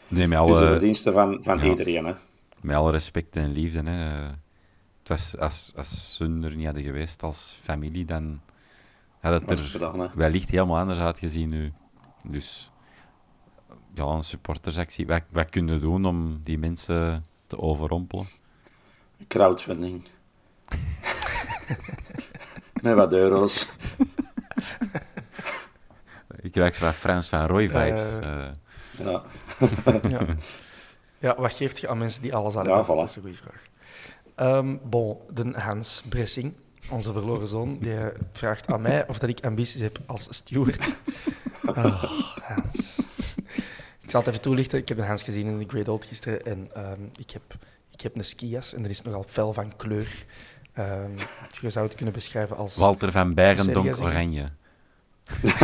Nee, met
het is de verdienste van, van
ja.
iedereen. Hè.
met alle respect en liefde. Hè. Het was, als, als ze er niet hadden geweest als familie, dan had het
Was het
er
gedaan, hè.
wellicht helemaal anders uitgezien nu. Dus ja, een supportersactie. Wat, wat kunnen we doen om die mensen te overrompelen?
Crowdfunding. Met wat euro's.
krijg zo wat Frans van Roy vibes.
Eh,
eh.
Ja.
ja. ja, wat geeft je aan mensen die alles aan
Ja,
hebben?
voilà.
Dat is een goede vraag. Ehm, bon, de Hans Bressing, onze verloren zoon, die vraagt aan mij of dat ik ambities heb als steward. Oh, Hans. Ik zal het even toelichten. Ik heb een Hans gezien in de Great Old gisteren en ehm, ik, heb, ik heb een skias en er is nogal fel van kleur. Ehm, je zou het kunnen beschrijven als...
Walter van Beirendonk? Oranje.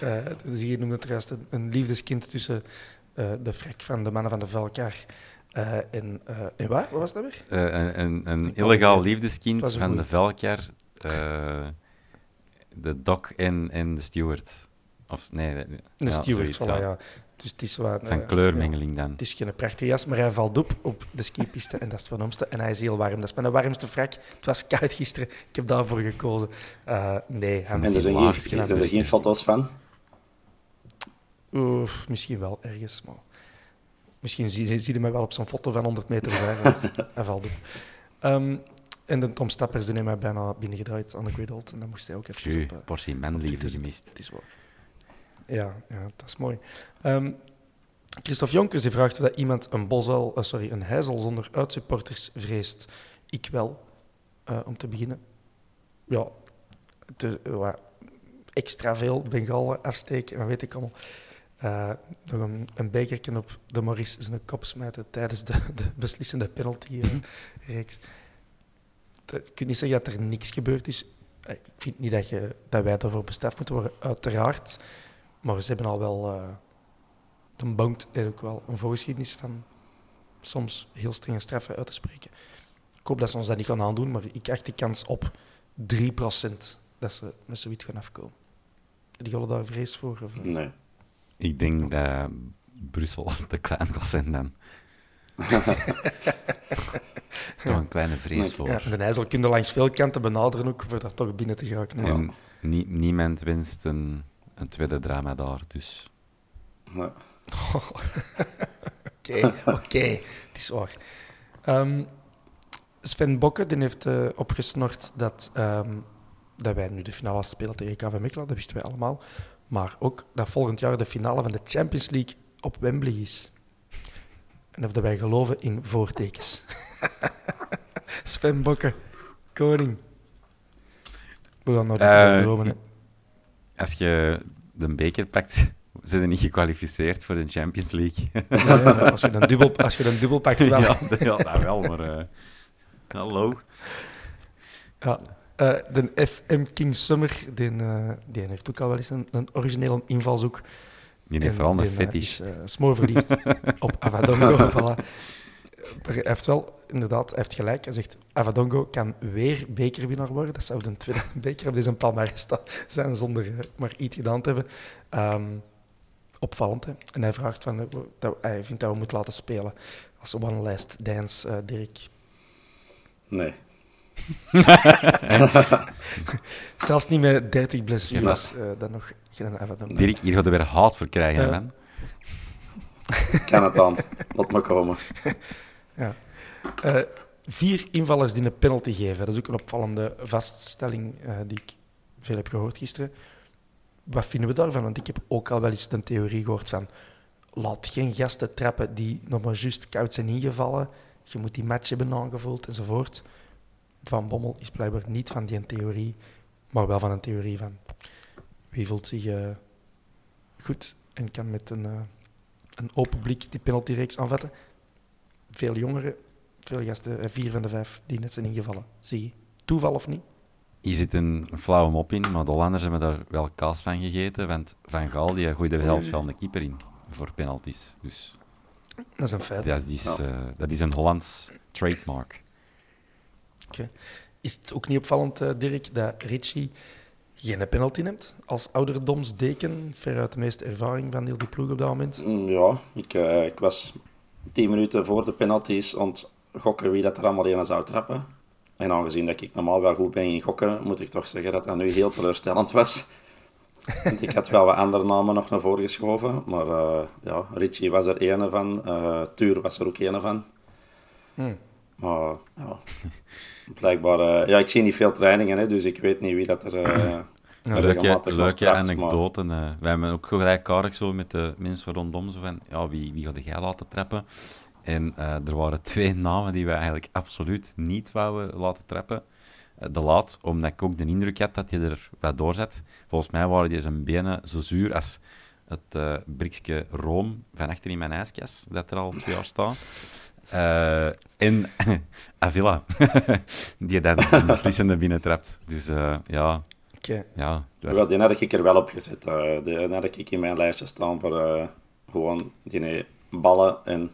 Eh, dus hier noemde het juist een, een liefdeskind tussen eh, de frek van de mannen van de Velkar eh, en, en waar? Wat was dat weer?
Een een, illegaal liefdeskind van de. Velkar, de Doc en, en de Steward. Of nee, de, ja,
steward,
zoiets,
voilà,
ja.
ja. Dus het is wat,
Van
eh, ja.
kleurmengeling dan.
Het is geen prachtige jas, maar hij valt op op de skipiste en dat is het voornaamste. En hij is heel warm. Dat is mijn warmste frak. Het was koud gisteren. Ik heb daarvoor gekozen. Eh, nee, Hans.
En er zijn geen, er
geen
zijn er geen foto's van.
Oef, misschien wel ergens, maar... Misschien zie, zie je mij wel op zo'n foto van 100 meter ver, hij valt op. Ehm, en de Tom Stappers die heeft mij bijna binnengedraaid aan de Great Old. En dan moest hij ook even
Tjuu,
op... eh,
portie manliefde gemist.
Het is waar. Ja, ja, dat is mooi. Ehm Christophe Jonkers die vraagt of dat iemand een bosuil, eh, sorry, een heizel zonder uitsupporters vreest. Ik wel, eh, om te beginnen. Ja, te, extra veel Bengalen afsteken, dat weet ik allemaal. Nog een, een bekertje op de Maurice zijn kop smijten tijdens de, de beslissende penalty-reeks. Ik kan niet zeggen dat er niks gebeurd is. Eh, Ik vind niet dat, je, dat wij daarvoor bestraft moeten worden, uiteraard. Maar ze hebben al wel... eh de bankt er ook wel een voorgeschiedenis van soms heel strenge straffen uit te spreken. Ik hoop dat ze ons dat niet gaan aandoen, maar ik acht die kans op 3% dat ze met zoiets gaan afkomen. Die jullie daar vrees voor? Of?
Nee.
Ik denk dat Brussel te klein gaat zijn dan. Toch een kleine vrees voor.
Ja, de IJssel kun je langs veel kanten benaderen ook voor daar toch binnen te geraken. hè.
En nie- niemand wenst een, een tweede drama daar, dus...
Oké, oké, het is waar. Ehm, Sven Bokke die heeft eh, opgesnord dat, ehm, dat wij nu de finale spelen tegen KV Mechelen, dat wisten wij allemaal. Maar ook dat volgend jaar de finale van de Champions League op Wembley is. En of dat wij geloven in voortekens. Sven Bokke, koning. We gaan nog niet te veel
Eh,
dromen, hè.
Als je de beker pakt, zijn ze niet gekwalificeerd voor de Champions League.
Ja, ja, ja, als, je een dubbel, als je een dubbel pakt, wel.
ja, dat- ja, dat wel, maar... eh, hallo.
Ja, eh, de FM King Summer, die, eh, die heeft ook al wel eens een, een originele invalshoek.
Die heeft
En
vooral een
eh,
fetish.
is eh, smoorverliefd op Avadongo. voilà. Hij heeft wel, inderdaad, hij heeft gelijk. Hij zegt, Avadongo kan weer bekerwinnaar worden. Dat zou de tweede beker op deze palmarès zijn zonder eh, maar iets gedaan te hebben. Ehm, opvallend, hè. En hij vraagt van, dat, hij vindt dat we moeten laten spelen als one last dance, eh, Dirk.
Nee.
Zelfs niet met 30 blessures, eh, dan nog geen Avadongo.
Dirk, hier gaat er weer haat voor krijgen,
Ja.
man.
Kan het dan. Laat maar komen.
Eh, vier invallers die een penalty geven. Dat is ook een opvallende vaststelling eh, die ik veel heb gehoord gisteren. Wat vinden we daarvan? Want ik heb ook al wel eens de theorie gehoord van... Laat geen gasten trappen die nog maar juist koud zijn ingevallen. Je moet die match hebben aangevuld enzovoort. Van Bommel is blijkbaar niet van die theorie, maar wel van een theorie van... Wie voelt zich eh, goed en kan met een, eh, een open blik die penaltyreeks aanvatten? Veel jongeren veel gasten, eh, vier van de vijf, die net zijn ingevallen. Zie je. Toeval of niet?
Hier zit een flauwe mop in, maar de Hollanders hebben daar wel kaas van gegeten, want Van Gaal die gooide er zelfs wel een keeper in voor penalties. Dus
Dat is een feit.
dat is, eh, dat is een Hollands trademark.
Is het ook niet opvallend, eh, Dirk, dat Richie geen penalty neemt? Als ouderdomsdeken, veruit de meeste ervaring van heel die ploeg op dat moment.
Mm, Ja, ik, eh, ik was tien minuten voor de penalties aan het gokken wie dat er allemaal in zou trappen. En aangezien dat ik normaal wel goed ben in gokken, moet ik toch zeggen dat dat nu heel teleurstellend was. Want ik had wel wat andere namen nog naar voren geschoven, maar eh, ja, Richie was er ene van, eh Tuur was er ook ene van.
Hmm.
Maar ja, blijkbaar... eh, ja, ik zie niet veel trainingen, hè, dus ik weet niet wie dat er... eh,
Leuke,
nog
leuke
maar-
anekdoten. eh. wij hebben ook gelijkaardig zo met de mensen rondom. Zo van, ja, wie, wie gaat jij laten trappen? En er waren twee namen die wij eigenlijk absoluut niet wouden laten trappen. De laat, omdat ik ook de indruk had dat je er wat doorzet. Volgens mij waren die zijn benen zo zuur als het eh briksje room van achter in mijn ijskast, dat er al twee jaar staat. Eh, en Avila, die dan de beslissende binnentrapt. Dus eh, ja,
Oké.
ja, dat
Wel, die had ik er wel op gezet. eh. die had ik in mijn lijstje staan voor eh, gewoon die ballen en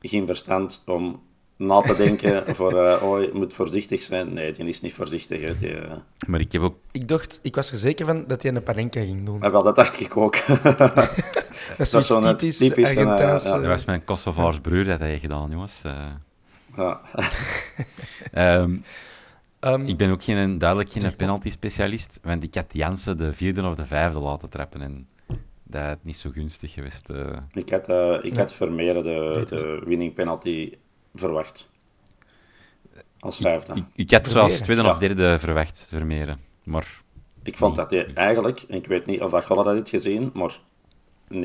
geen verstand om na te denken voor, eh, oh, je moet voorzichtig zijn. Nee, die is niet voorzichtig. Hè. Die, eh,
maar ik heb ook
Ik dacht, ik was er zeker van dat hij een panenka ging doen.
maar wel, dat dacht ik ook.
Dat is
dat is
zoiets
zo'n,
typisch,
typisch,
Argentijnse...
ja.
Dat was mijn Kosovaars broer dat hij gedaan, jongens. Eh,
ja.
ehm,
Ehm,
ik ben ook geen, duidelijk geen penalty-specialist, want ik had Jansen de vierde of de vijfde laten trappen en dat is niet zo gunstig geweest. eh.
Ik had, ik had Vermeeren de, de winning penalty verwacht. Als vijfde.
ik, ik had zoals tweede
Ja.
of derde verwacht, Vermeeren. Maar
Ik vond dat hij eigenlijk, en ik weet niet of dat Golle dat heeft gezien, maar 90%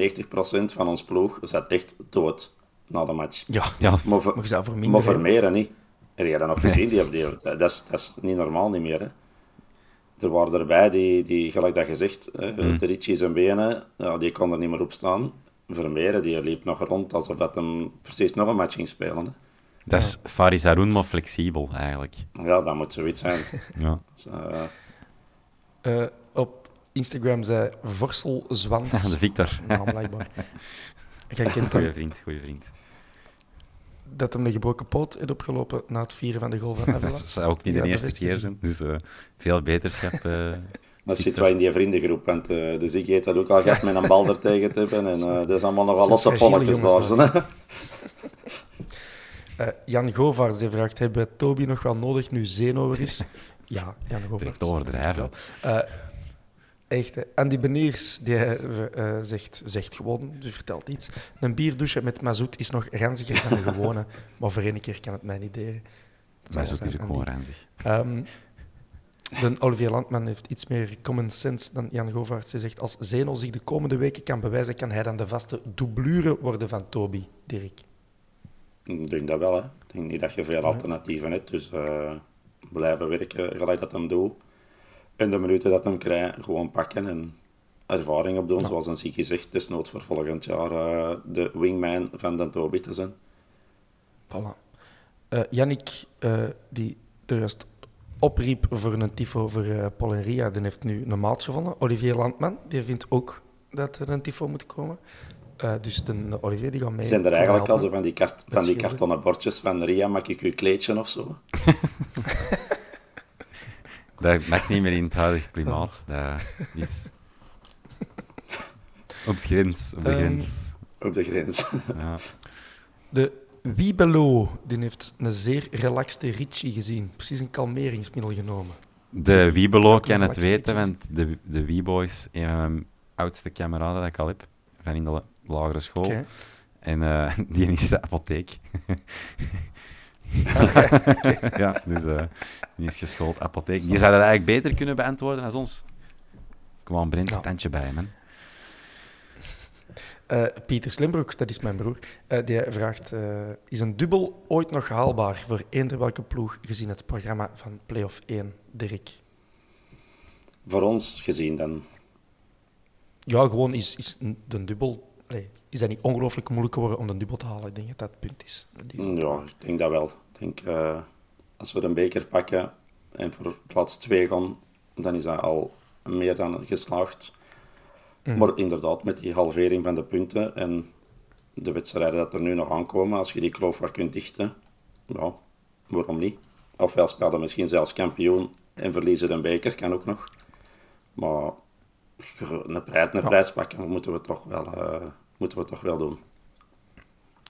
van ons ploeg zat echt dood na de match.
Ja,
ja,
Maar, Ver-
maar voor minder...
maar
hè.
Vermeeren niet. Heb je dat nog gezien? Die, die, dat, is, dat is niet normaal niet meer. Hè. Er waren erbij die, die gelijk dat gezegd, hè,
Mm.
de Ritchie zijn benen, ja, die kon er niet meer op staan. Vermeeren, die liep nog rond alsof dat hem precies nog een match ging spelen. Hè.
dat is Faris Haroun, maar flexibel eigenlijk.
Ja, dat moet zoiets zijn.
Ja.
Dus, eh,
Eh, Instagram zei Vorsel Zwans.
De Victor.
Naam, blijkbaar. Jij kent
Goeie vriend, goeie vriend.
Dat hem de gebroken poot heeft opgelopen na het vieren van de goal van Avila.
Dat zou ook niet
Ja,
de eerste keer zijn, dus eh, veel beterschap. eh.
Dat zit wel in die vriendengroep, want eh, de Ziggy heeft dat ook al gehad met een bal er tegen te hebben. En eh dat is allemaal nog wel losse polletjes daar.
Eh, Jan Govaerts die vraagt, hebben we Toby nog wel nodig nu Zeen over is? Ja, Jan Govaerts.
Direct overdrijven.
Eh, echt, hè. Andy Beniers die eh, zegt, zegt gewoon, die vertelt iets. Een bierdouche met mazoet is nog ranziger dan een gewone, maar voor één keer kan het mij niet deren. Zijn,
is ook
Andy.
gewoon ranzig.
Ehm, de Olivier Landman heeft iets meer common sense dan Jan Govaerts. Hij zegt, als Zeno zich de komende weken kan bewijzen, kan hij dan de vaste doublure worden van Toby, Dirk.
Ik denk dat wel. Hè. Ik denk niet dat je veel alternatieven hebt. Dus eh, blijven werken gelijk dat hem doet. En de minuten dat hem krijgt, gewoon pakken en ervaring opdoen. Zoals een Ziggy zegt, desnoods voor volgend jaar eh, de wingman van de Toby te zijn.
Voilà. Yannick, eh, die er juist opriep voor een tifo voor eh, Paul en Ria, die heeft nu een maat gevonden. Olivier Landman, die vindt ook dat er een tifo moet komen. Dus de, de Olivier die gaat mee.
Zijn er eigenlijk al zo van die, kart, van die kartonnen bordjes van Ria, maak ik uw kleedje of zo?
Dat mag niet meer in het huidige klimaat. Dat is... Op de grens, op de
Ehm,
grens.
Op de grens.
Ja.
De Wiebelo, die heeft een zeer relaxte Ritchie gezien. Precies een kalmeringsmiddel genomen.
De Wiebelo kan het weten, want de, de Wieboys, een van mijn oudste kameraden dat ik al heb, van in de la- lagere school. En eh, die is de apotheek. ja, dus eh, die is geschoold apotheek. Die zou dat eigenlijk beter kunnen beantwoorden als ons. Kom aan, Brent,
Ja.
tandje bij, man.
Eh, Pieter Slimbroek, dat is mijn broer, eh, die vraagt: eh, Is een dubbel ooit nog haalbaar voor eender welke ploeg gezien het programma van Playoff 1, Dirk?
Voor ons gezien dan.
Ja, gewoon is, is een- de dubbel. Allee, is dat niet ongelooflijk moeilijk geworden om de dubbel te halen? Ik denk dat dat het punt is.
Ja, ik denk dat wel. Ik denk, eh, als we een beker pakken en voor plaats 2 gaan, dan is dat al meer dan geslaagd. Maar inderdaad, met die halvering van de punten en de wedstrijden dat er nu nog aankomen, als je die kloof wat kunt dichten, ja, waarom niet? Ofwel spelen misschien zelfs kampioen en verliezen een beker, kan ook nog. Maar een prijs, een prijs pakken moeten we toch wel, eh, moeten we toch wel doen.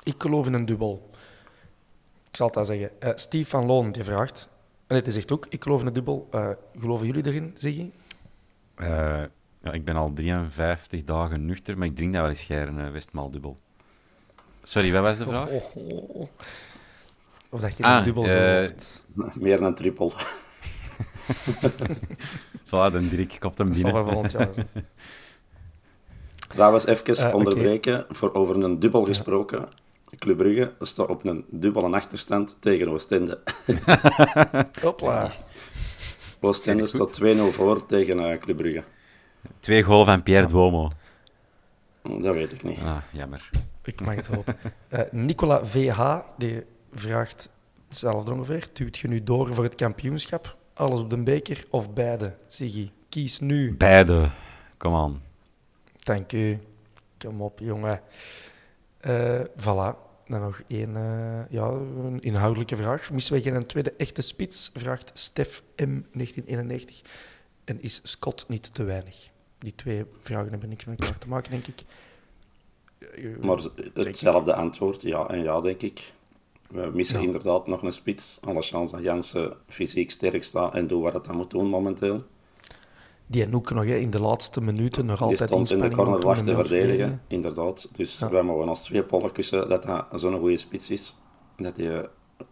Ik geloof in een dubbel. Ik zal het al zeggen. Eh, Steve van Loon die vraagt. En het zegt ook: Ik geloof in een dubbel. Eh, geloven jullie erin, zeg je?
Eh, ja, ik ben al 53 dagen nuchter, maar ik drink dat wel eens scheren, uh, Westmaal dubbel. Sorry, wat was de vraag?
Oh, oh, oh. Of dat je
Ah,
een dubbel gelooft.
Meer dan een trippel.
Voilà, de Dirk kopt hem
Dat zal
binnen.
wel volgend jaar zijn.
Trouwens, even
Eh,
onderbreken, voor over een dubbel gesproken. Club Brugge staat op een dubbele achterstand tegen Oostende.
Hopla.
Oostende staat 2-0 voor tegen eh, Club Brugge.
Twee goalen van Pierre Duomo.
Dat weet ik niet.
Ah, jammer.
Ik mag het hopen. Eh, Nicola VH die vraagt hetzelfde ongeveer. Duwt je nu door voor het kampioenschap? Alles op de beker of beide? Siggy, kies nu.
Beide. Kom aan.
Dank u. Kom op, jongen. Eh voilà. Dan nog één eh, ja, een inhoudelijke vraag. Missen we geen tweede echte spits? Vraagt Stef M. 1991. En is Scott niet te weinig? Die twee vragen hebben niks met elkaar te maken, denk ik.
Maar hetzelfde antwoord, ja en ja, denk ik. We missen
Ja.
inderdaad nog een spits. Alle chance dat Jansen fysiek sterk staat en doet wat het dan moet doen momenteel.
Die Noek nog hè, in de laatste minuten nog altijd
stond in de corner te verdedigen, inderdaad. Dus
Ja.
wij mogen als twee pollen kussen dat dat zo'n goede spits is. Dat hij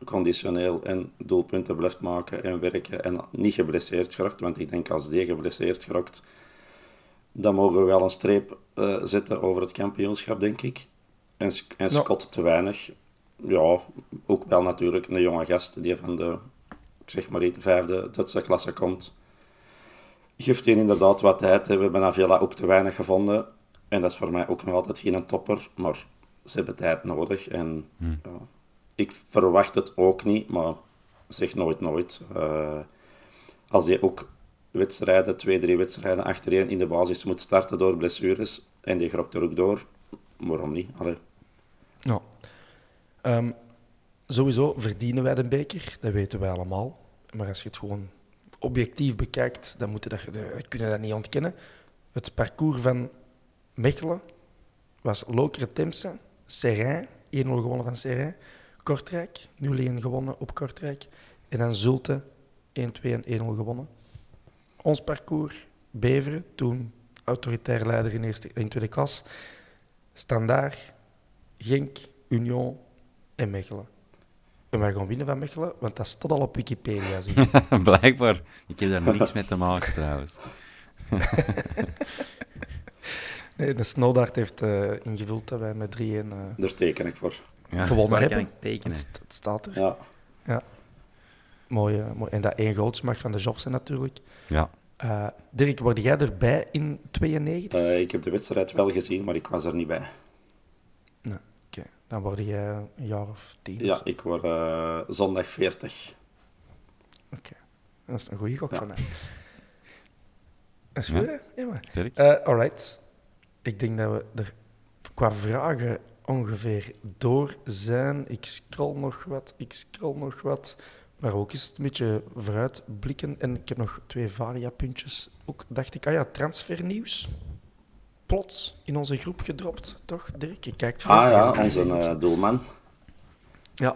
conditioneel en doelpunten blijft maken en werken en niet geblesseerd geraakt. Want ik denk als die geblesseerd geraakt, dan mogen we wel een streep eh, zetten over het kampioenschap, denk ik. En, en
Ja.
Scott te weinig. Ja, ook wel natuurlijk een jonge gast die van de, ik zeg maar niet, vijfde Duitse klasse komt. Geeft hij inderdaad wat tijd. We hebben Avila ook te weinig gevonden. En dat is voor mij ook nog altijd geen topper. Maar ze hebben tijd nodig. En ja, ik verwacht het ook niet, maar zeg nooit nooit. Eh, als je ook wedstrijden, twee, drie wedstrijden achtereen in de basis moet starten door blessures, en die grokt er ook door, waarom niet? Allee.
Ja. Ehm, sowieso verdienen wij de beker, dat weten wij allemaal. Maar als je het gewoon objectief bekijkt, dan moet je dat, dat kun je dat niet ontkennen. Het parcours van Mechelen was Lokeren Temse, Serrain, 1-0 gewonnen van Serrain, Kortrijk, 0-1 gewonnen op Kortrijk, en dan Zulte, 1-2 en 1-0 gewonnen. Ons parcours, Beveren, toen autoritair leider in, eerste, in tweede klas, Standaard, Genk, Union en Mechelen. En wij gaan winnen van Mechelen, want dat staat al op Wikipedia. Zie je.
Blijkbaar. Ik heb daar niks mee te maken trouwens.
nee, de Snowdart heeft eh, ingevuld dat wij met 3-1 eh,
Daar teken ik voor.
Ja,
gewonnen hebben.
kan ik tekenen?
Het, het staat er.
Ja.
Mooi, eh, mooi. En dat één goalsmacht van de Jofse natuurlijk.
Ja.
Eh, Dirk, word jij erbij in 92?
Eh, ik heb de wedstrijd wel gezien, maar ik was er niet bij.
Dan word jij een jaar of tien.
Ja, ik word eh, zondag 40.
Oké. Dat is een goede gok
Ja.
van mij. Dat is
Ja.
goed, hè? Ja, maar.
Sterk.
Eh, alright. Ik denk dat we er qua vragen ongeveer door zijn. Ik scroll nog wat, ik scroll nog wat. Maar ook eens een beetje vooruit blikken. En ik heb nog twee variapuntjes. Ook dacht ik, ah ja, transfernieuws. Plots in onze groep gedropt, toch, Dirk? Je kijkt
Ah ja, onze eh, doelman.
Ja,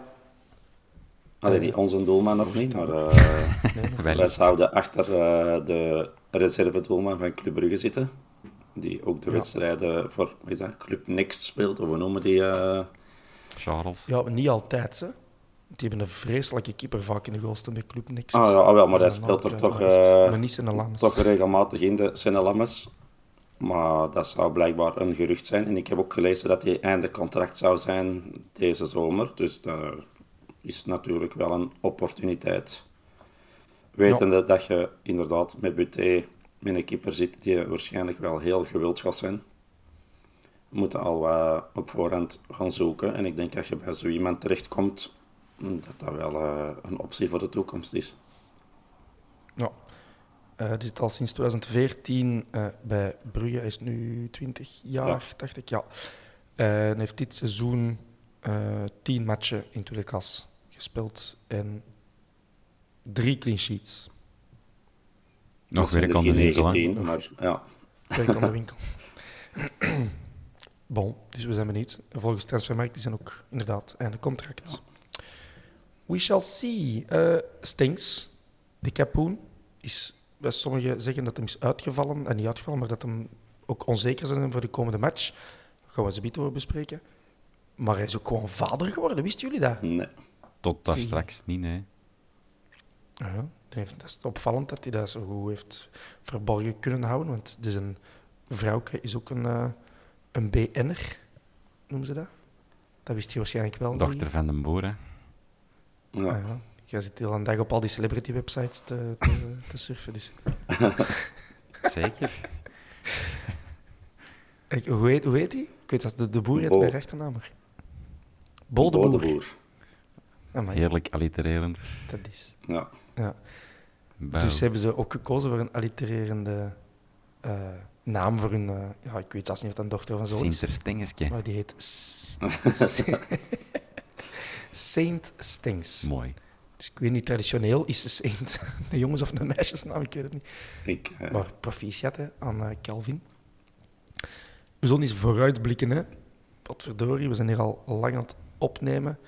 Allee, niet onze doelman nog niet, maar eh, wij zouden achter eh, de reserve-doelman van Club Brugge zitten. Die ook de
Ja.
wedstrijden voor wat is dat, Club Next speelt, of we noemen die... eh,
Charles.
ja niet altijd, hè. Die hebben een vreselijke keeper vaak in de goalsten bij Club Niks.
Ah ja, ah, wel, maar hij speelt er toch, eh, toch regelmatig in de Senne Lammes. Maar dat zou blijkbaar een gerucht zijn. En ik heb ook gelezen dat hij einde contract zou zijn deze zomer. Dus dat is natuurlijk wel een opportuniteit. Wetende dat je inderdaad met Buté met een keeper zit die waarschijnlijk wel heel gewild gaat zijn. We moeten al wat op voorhand gaan zoeken. En ik denk dat je bij zo iemand terechtkomt, dat dat wel eh, een optie voor de toekomst is.
Ja. Eh, die zit al sinds 2014 eh, bij Brugge. Hij is nu 20 jaar,
Ja.
dacht ik. Ja. Eh, en heeft dit seizoen eh 10 matchen in tweede klas gespeeld en drie clean sheets.
Nog
zijn
werk
er
aan de winkel. hè.
19, maar ja.
Werk aan de winkel. bon, dus we zijn benieuwd. En Volgens Transfermarkt is hij ook inderdaad einde contract. We shall see. Eh Stinks, de kapoen, is bij sommigen zeggen dat hem is uitgevallen. En niet uitgevallen, maar dat hem ook onzeker zijn voor de komende match. Daar gaan we ze over bespreken. Maar hij is ook gewoon vader geworden, wisten jullie dat?
Nee.
Tot daar straks niet, nee.
Ja. heeft, dat is opvallend dat hij dat zo goed heeft verborgen kunnen houden. Want dus een vrouwke is ook een, uh, een BN'er, noemen ze dat. Dat wist je waarschijnlijk wel.
Dochter van den boer, hè?
Ja. Ah, ja. Jij zit heel een dag op al die celebrity websites te, te, te surfen. Dus.
Zeker.
Ik, hoe, heet, hoe heet hij? Ik weet dat de, de boer heet bij rechternaam. Bol de boer. boer.
Heerlijk allitererend.
Dat is.
Ja.
ja. Dus hebben ze ook gekozen voor een allitererende uh, naam voor hun... Uh, ja, ik weet zelfs niet of dat een dochter van zoon is.
Sinter
Maar die heet... Saint Stings.
Mooi.
Dus ik weet niet, traditioneel is de Saint een jongens- of een meisjesnaam, ik weet het niet.
Ik, uh...
Maar proficiat hè, aan Kelvin. We zullen eens vooruitblikken, hè. Wat verdorie, we zijn hier al lang aan het opnemen.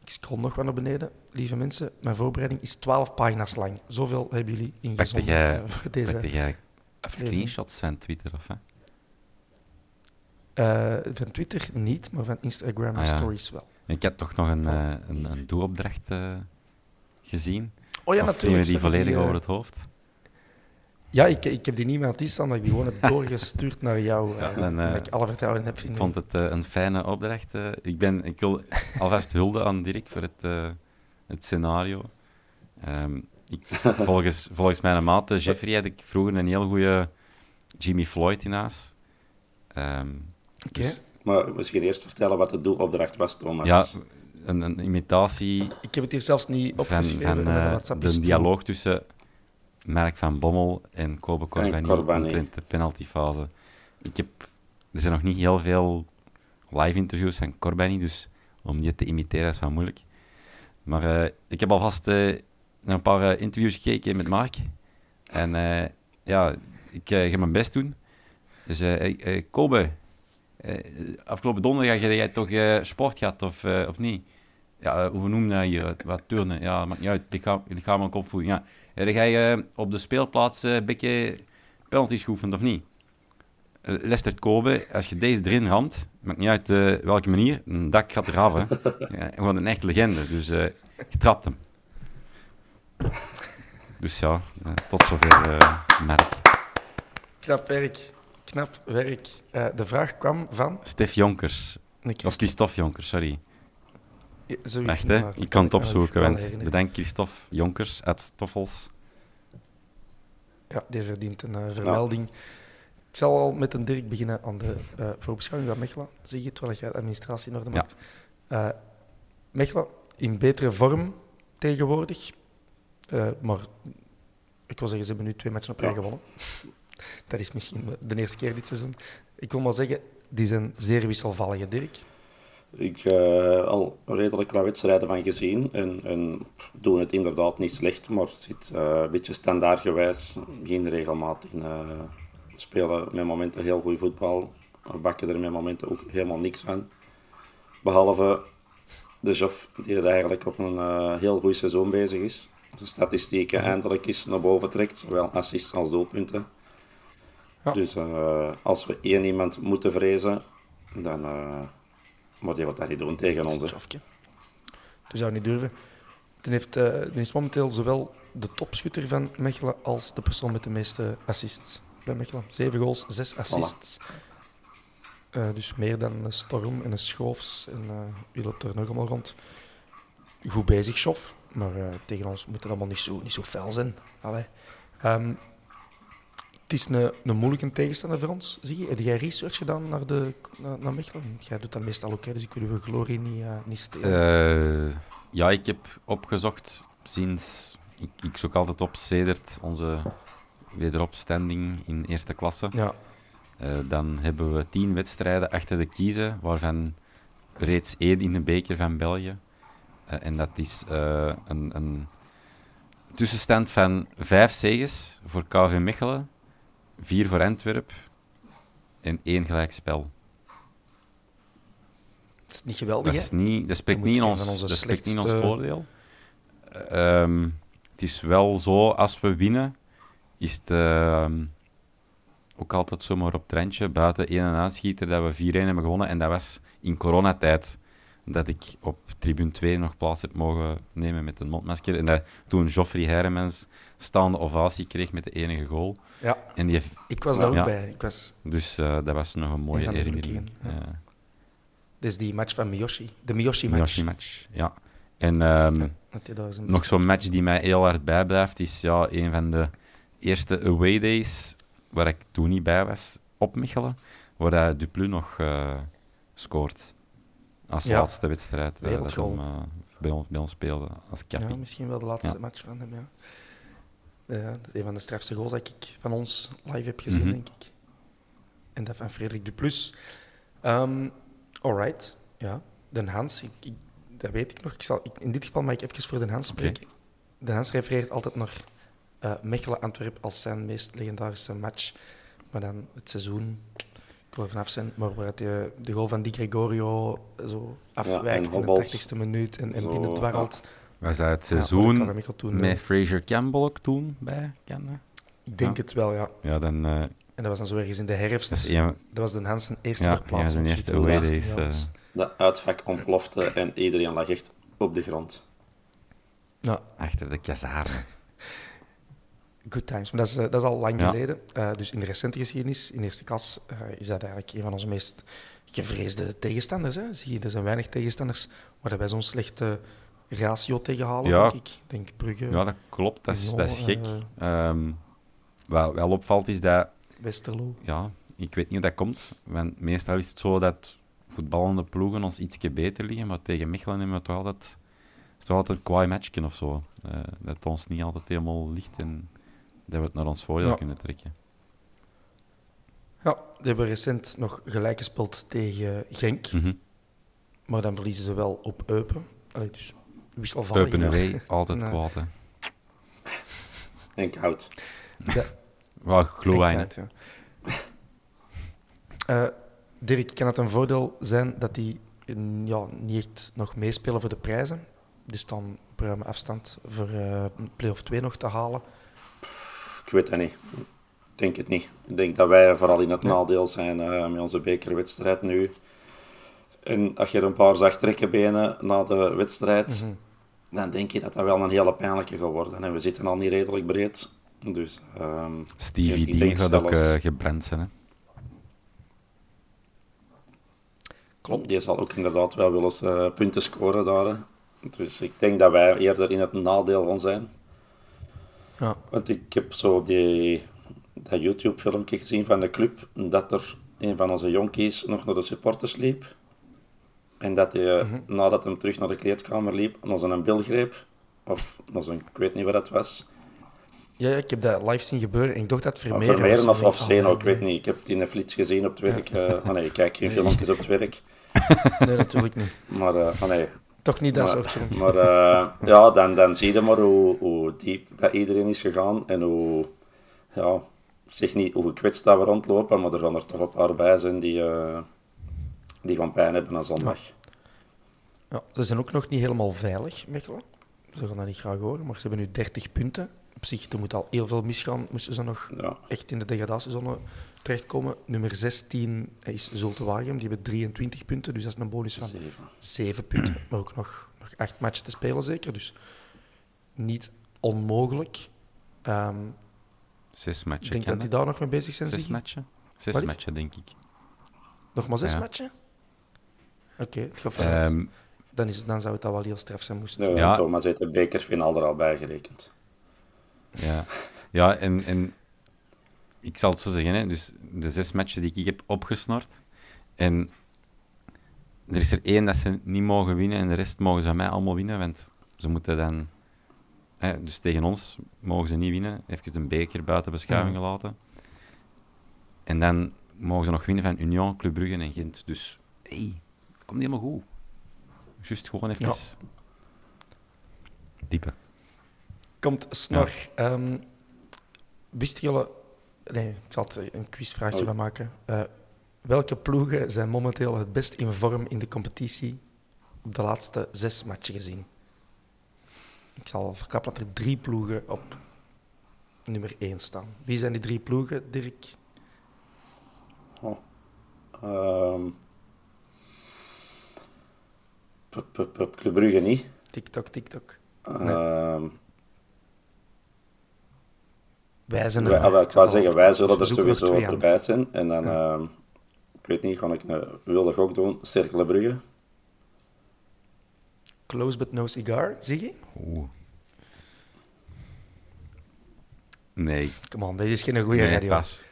Ik scroll nog wat naar beneden. Lieve mensen, mijn voorbereiding is 12 pagina's lang. Zoveel hebben jullie ingezonden
jij,
uh, voor deze
jij screenshots van Twitter, of hè?
Uh, van Twitter niet, maar van Instagram ah, Stories wel.
Ik heb toch nog een, uh, een, een doelopdracht gezien.
Oh ja,
of
natuurlijk.
die volledig over het hoofd?
Ja, ik, ik heb die niet meer aan het staan, dat ik die gewoon heb doorgestuurd naar jou. Ja,
en, uh,
dat ik alle vertrouwen heb.
Ik vond het uh, een fijne opdracht. Uh, ik, ben, ik wil alvast hulde aan Dirk voor het, het scenario. Um, ik, volgens, volgens mijn maat Jeffrey had ik vroeger een heel goede Jimmy Floyd in huis. Um,
Oké. Okay.
Dus, maar misschien eerst vertellen wat de doelopdracht was, Thomas.
Ja, een, een imitatie.
Ik heb het hier zelfs niet opgeschreven.
Van, van de dialoog tussen Merk van Bommel en Kobe Corbani in de penaltyfase. Ik heb, er zijn nog niet heel veel live interviews van Corbani, dus om die te imiteren is wel moeilijk. Maar uh, ik heb alvast uh, naar een paar uh, interviews gekeken met Mark. En ja, ik ga mijn best doen. Dus Kobe, afgelopen donderdag heb jij toch sport gehad of, of niet? Ja, hoe noem je dat hier? Wat turnen? Ja, maakt niet uit. Lichamelijke opvoeding. Ja. Heb jij op de speelplaats een beetje penalties geoefend of niet? Lester Kobe, als je deze erin ramt, maakt niet uit welke manier, een dak gaat eraf. Hè. Ja, gewoon een echte legende. Dus uh, je trapt hem. Dus ja, uh, tot zover uh, merk.
Knap werk. Knap werk. de vraag kwam van...
Stef Jonkers. Of Christophe Jonkers, sorry.
Ja,
Echt, hè? Ik kan het opzoeken. Want bedankt Christophe Jonkers, uit Stoffels.
Ja, die verdient een uh, vermelding. Ja. Ik zal al met een Dirk beginnen aan de uh, voorbeschouwing van Mechelen. Zeg je terwijl jij de administratie in orde maakt. Ja. Uh, Mechelen in betere vorm tegenwoordig. maar ik wil zeggen, ze hebben nu twee matchen op rij gewonnen. Dat is misschien de eerste keer dit seizoen. Ik wil maar zeggen, die zijn zeer wisselvallige, Dirk.
Ik heb uh, al redelijk wat wedstrijden van gezien en, en doen het inderdaad niet slecht, maar het zit uh, een beetje standaardgewijs, geen regelmaat in. Uh, spelen met momenten heel goed voetbal, bakken er met momenten ook helemaal niks van. Behalve de Joff, die er eigenlijk op een heel goed seizoen bezig is. De statistieken eindelijk eens naar boven trekt, zowel assists als doelpunten. Ja. Dus als we één iemand moeten vrezen, dan maar die gaat dat niet doen tegen ons.
Dat zou niet durven. Dan, heeft, uh, dan is momenteel zowel de topschutter van Mechelen als de persoon met de meeste assists bij Mechelen. Zeven goals, zes assists. Uh, dus meer dan een Storm en een Schoofs. En uh, u loopt er nog allemaal rond. Goed bezig, Schof. Maar tegen ons moet het allemaal niet zo, niet zo fel zijn. Allee. Um, het is een, een moeilijke tegenstander voor ons. Zie je, heb jij research gedaan naar, de, naar, naar Mechelen? Jij doet dat meestal ook, hè, dus ik wil uw glorie niet, uh, niet stelen.
Uh, ja, ik heb opgezocht sinds... Ik, ik zoek altijd op sedert onze wederopstanding in eerste klasse.
Ja.
Uh, dan hebben we tien wedstrijden achter de kiezen, waarvan reeds één in de beker van België. en dat is een, een tussenstand van vijf zegens voor KV Mechelen vier voor Antwerp en één gelijkspel.
Dat is niet geweldig,
Dat, is niet, dat spreekt, niet in, ons, dat spreekt niet in ons voordeel. Um, het is wel zo, als we winnen, is het uh, ook altijd zomaar op het randje. Buiten één en aanschieter dat we 4-1 hebben gewonnen. En dat was in coronatijd. Dat ik op tribune 2 nog plaats heb mogen nemen met een mondmasker. En dat toen Joffrey Heremans staande ovatie kreeg met de enige goal.
Ja,
En die heeft,
ik was daar ook
Ja.
bij. Ik was,
dus eh, dat was nog een mooie herinnering.
ja. Is die match van Miyoshi. De Miyoshi-match.
Miyoshi-match, ja. En ehm,
Uit 2000.
nog zo'n match die mij heel hard bijblijft, is ja, een van de eerste away days waar ik toen niet bij was, op Mechelen, waar Duplu nog eh, scoort. Als
Ja.
laatste wedstrijd eh, dat
Wereldgoal.
hem, eh, bij, ons, bij ons speelde als
Ja,
cappie.
misschien wel de laatste
Ja.
match van hem, ja. Ja, dat is een van de strafste goals dat ik van ons live heb gezien,
Mhm.
denk ik. En dat van Frederik Duplus. Um, alright, ja. Den Hans, ik, ik- dat weet ik nog. Ik zal, ik- in dit geval mag ik even voor Den Hans spreken. Den Hans refereert altijd naar eh Mechelen-Antwerp als zijn meest legendarische match. Maar dan het seizoen, wil er vanaf zijn, maar waar hij de goal van Di Gregorio zo afwijkt in de
hobbelt.
80ste minuut en, en
Zo,
binnen dwarrelt.
Was hij het
Ja,
seizoen
dat toen,
met Fraser Campbell ook toen bij kende?
Ik denk
Ja.
het wel, ja.
Ja, dan eh,
En dat was dan zo ergens in de herfst.
dat is
Dat, was Den Hans zijn eerste
Ja,
verplaatsing.
ja, zijn eerste
was-
eh.
De uitvak ontplofte en iedereen lag echt op de grond.
Ja,
achter de kazerne.
good times. Maar dat is, eh, dat is al lang
Ja.
geleden. Eh, dus in de recente geschiedenis, in eerste klas, eh, is dat eigenlijk een van onze meest gevreesde tegenstanders. Hè. Zie je, er zijn weinig tegenstanders waar wij zo'n slechte ratio tegenhalen,
Ja.
denk ik. Denk Brugge,
Ja, dat klopt. Dat is, dat is gek.
eh.
Ehm, wat wel opvalt is dat
Westerlo.
ja, ik weet niet hoe dat komt. Want meestal is het zo dat voetballende ploegen ons ietsje beter liggen, maar tegen Mechelen hebben we toch altijd, is het toch altijd een kwaai matchje of zo. Dat ons niet altijd helemaal ligt en dat we het naar ons voordeel
Ja.
kunnen trekken.
Ja, die hebben recent nog gelijk gespeeld tegen Genk.
Mhm.
Maar dan verliezen ze wel op Eupen. Allee, dus wisselvallig.
Eupen away, altijd
Nee.
kwaad. Hè.
En koud.
Ja.
Wel,
ja. Eh, Dirk, kan het een voordeel zijn dat die mm, ja, niet echt nog meespelen voor de prijzen? Die staan op ruime afstand voor eh play-off 2 nog te halen.
Ik weet het niet. Ik denk het niet. Ik denk dat wij vooral in het
Ja.
nadeel zijn eh, met onze bekerwedstrijd nu. En als je er een paar zag trekken benen na de wedstrijd,
Mhm.
dan denk je dat dat wel een hele pijnlijke gaat worden. En we zitten al niet redelijk breed. Dus ehm,
Stevie
denk
gaat ook eh, gebrand zijn. Hè.
Klopt.
die zal ook inderdaad wel willen eh, punten scoren daar. hè. Dus ik denk dat wij eerder in het nadeel van zijn.
Ja.
Want ik heb zo die, dat YouTube-filmpje gezien van de club, dat er een van onze jonkies nog naar de supporters liep. En dat hij, eh, nadat hij terug naar de kleedkamer liep, naar zijn bil greep. Of naar zijn, ik weet niet wat het was.
Ja, ja, ik heb dat live zien gebeuren en ik dacht dat Vermeer
Vermeeren of, of
ik
Zeno,
ah,
ik weet niet. Ik heb het in een flits gezien op het werk. ah nee, ik kijk geen filmpjes op het werk.
Nee, natuurlijk niet.
Maar ah nee,
Toch niet dat
maar,
soort filmpjes.
Maar eh, ja, dan, dan zie je maar hoe, hoe diep dat iedereen is gegaan en hoe, ja, zeg niet hoe gekwetst dat we rondlopen, maar er gaan er toch een paar bij zijn die, eh, die gaan pijn hebben aan zondag.
Ja, ze zijn ook nog niet helemaal veilig, Mechelen. Ze gaan dat niet graag horen, maar ze hebben nu 30 punten. Op zich, er moet al heel veel misgaan. Moesten ze nog
Ja.
echt in de degradatiezone terechtkomen. Nummer 16 is Zulte Waregem. Die hebben 23 punten, dus dat is een bonus van
Zeven.
7 punten. Maar ook nog, nog 8 matchen te spelen, zeker. Dus niet onmogelijk. Ehm,
Zes
ik
matchen.
denk
ken
dat die daar nog mee bezig zijn.
Zes
Ziggy.
matchen? Zes
Wat is?
matchen, denk ik.
Nog maar 6
Ja.
matchen? Oké, het.
Ehm,
dan, is, het- dan zou het al wel heel straf zijn. Moest het-
Nee,
Ja.
Thomas heeft de bekerfinale er al bij gerekend.
Ja, ja en, en ik zal het zo zeggen, hè, dus de zes matchen die ik heb opgesnort, en er is er één dat ze niet mogen winnen en de rest mogen ze van mij allemaal winnen, want ze moeten dan, hè, dus tegen ons mogen ze niet winnen, even een beker buiten beschouwing
Mhm.
laten. En dan mogen ze nog winnen van Union, Club Brugge en Gent. Dus, hey, het komt helemaal goed. Just gewoon even
Ja.
diepe.
Komt snor. Ehm wisten jullie... Nee, ik zal het een quizvraagje
Oh.
van maken. Eh, welke ploegen zijn momenteel het best in vorm in de competitie op de laatste zes matchen gezien? Ik zal verklappen dat er drie ploegen op nummer één staan. Wie zijn die drie ploegen, Dirk?
Oh. Ehm, Pup, pup, pup, Club Brugge niet.
TikTok, TikTok.
Ehm,
Wij zijn
wij,
er.
ah, wel, ik wou zeggen, wij zullen er sowieso
aan.
erbij zijn. En dan, ehm, ik weet niet, ga ik een wilde gok doen. Cercle Brugge.
Close but no cigar, zie je?
Oeh. Nee,
Come on, deze is geen goede
nee
radio.
pas.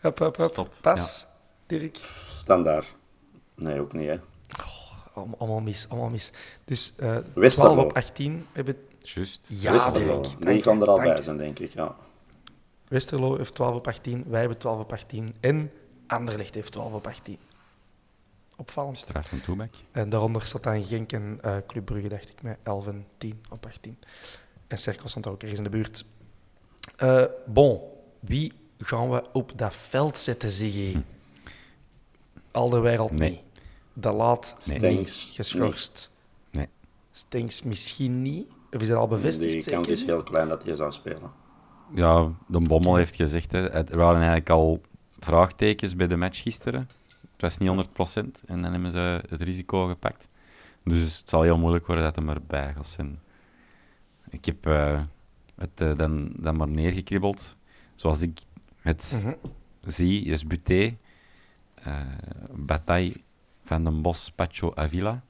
Hop, hop, hop.
Stop.
Pas, Dirk.
Standaard. Nee, ook niet, hè.
Allemaal, allemaal mis, allemaal mis. Dus eh
Westerlo.
12 op 18 hebben...
Juist.
Ja,
Westerlo.
Dirk.
Die kan er al bij zijn, denk ik, ja.
Westerlo heeft 12 op 18, wij hebben 12 op 18 en Anderlecht heeft 12 op 18. Opvallend.
Straf van Toebak.
En daaronder zat dan Genk en eh Club Brugge, dacht ik, met 11 en 10 op 18. En Cerkel stond ook ergens in de buurt. Eh, bon, wie gaan we op dat veld zetten, zeg je? Alderweireld
Nee.
niet. De Laat
Nee.
niet
Stenks
geschorst.
Nee.
Stenks misschien niet. Of is dat al bevestigd?
Die kans is heel klein dat hij zou spelen.
Ja, de Bommel heeft gezegd, hè, er waren eigenlijk al vraagtekens bij de match gisteren. Het was niet 100% en dan hebben ze het risico gepakt. Dus het zal heel moeilijk worden dat hij erbij gaat zijn. Ik heb eh, het eh, dan, dan maar neergekribbeld. Zoals ik het
Mhm.
zie, is Buté, eh Bataille, Van den Bos, Pacho Avila,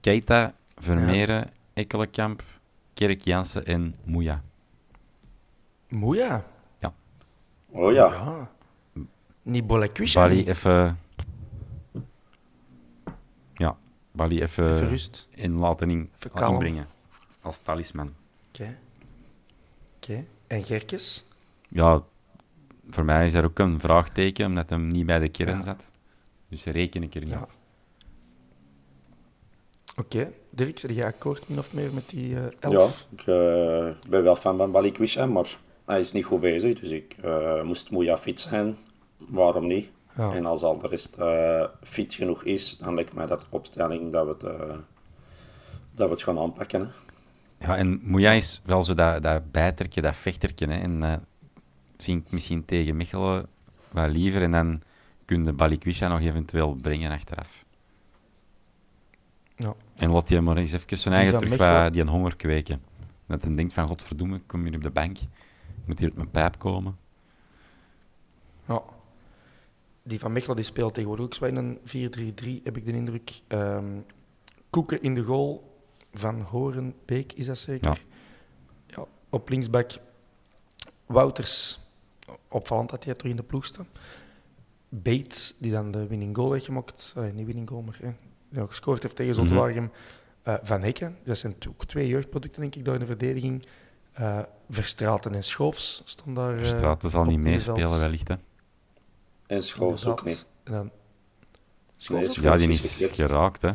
Keita, Vermeeren, Ekkelenkamp, Kerk Jansen en Moeja.
Moeja.
Oh ja,
Ja. Niet Bolekwisha.
Bali
niet.
even. Ja, Bali even,
Even rust.
in laten in, inbrengen. Als talisman.
Oké. Oké. En Gerkes?
Ja, voor mij is er ook een vraagteken, omdat hij niet bij de kern
Ja.
zat. Dus reken ik er niet
Ja.
op.
Oké. Dirk, zeg jij akkoord min of meer met die eh
ja
elf?
ik eh, ben wel fan van Balikwisha, maar hij is niet goed bezig. Dus ik eh, moest Moeja fit zijn. Waarom niet?
Ja.
En als al de rest eh, fit genoeg is, dan lijkt mij dat de opstelling dat we het, eh, dat we het gaan aanpakken. Hè.
Ja, en Moeja is wel zo dat, dat bijtertje, dat vechtertje. Hè. En eh zie ik misschien tegen Mechelen wat liever. En dan kun je Balikwisha nog eventueel brengen achteraf.
Ja.
En laat hij maar eens even zijn eigen terug
Mechelen-
die een honger kweken. Dat hij denkt van, godverdomme, ik kom hier op de bank. Moet hier op mijn pijp komen.
Ja. Die van Mechelen die speelt tegenwoordig ook zo in een 4-3-3, heb ik de indruk. Ehm, Koeken in de goal van Horenbeek, is dat zeker? Ja. op linksback Wouters. Opvallend dat hij terug in de ploeg staat. Bates, die dan de winning goal heeft gemaakt. Allee, niet winning goal, maar hè, die nog gescoord heeft tegen
Mhm.
Waregem. Eh, van Hekken, dat zijn ook twee jeugdproducten, denk ik, daar in de verdediging. Eh Verstraten en Schoofs stonden daar. eh,
Verstraeten zal niet meespelen, wellicht. Hè.
En Schoofs ook niet.
En dan...
Nee,
Ja, die
is
geraakt hè,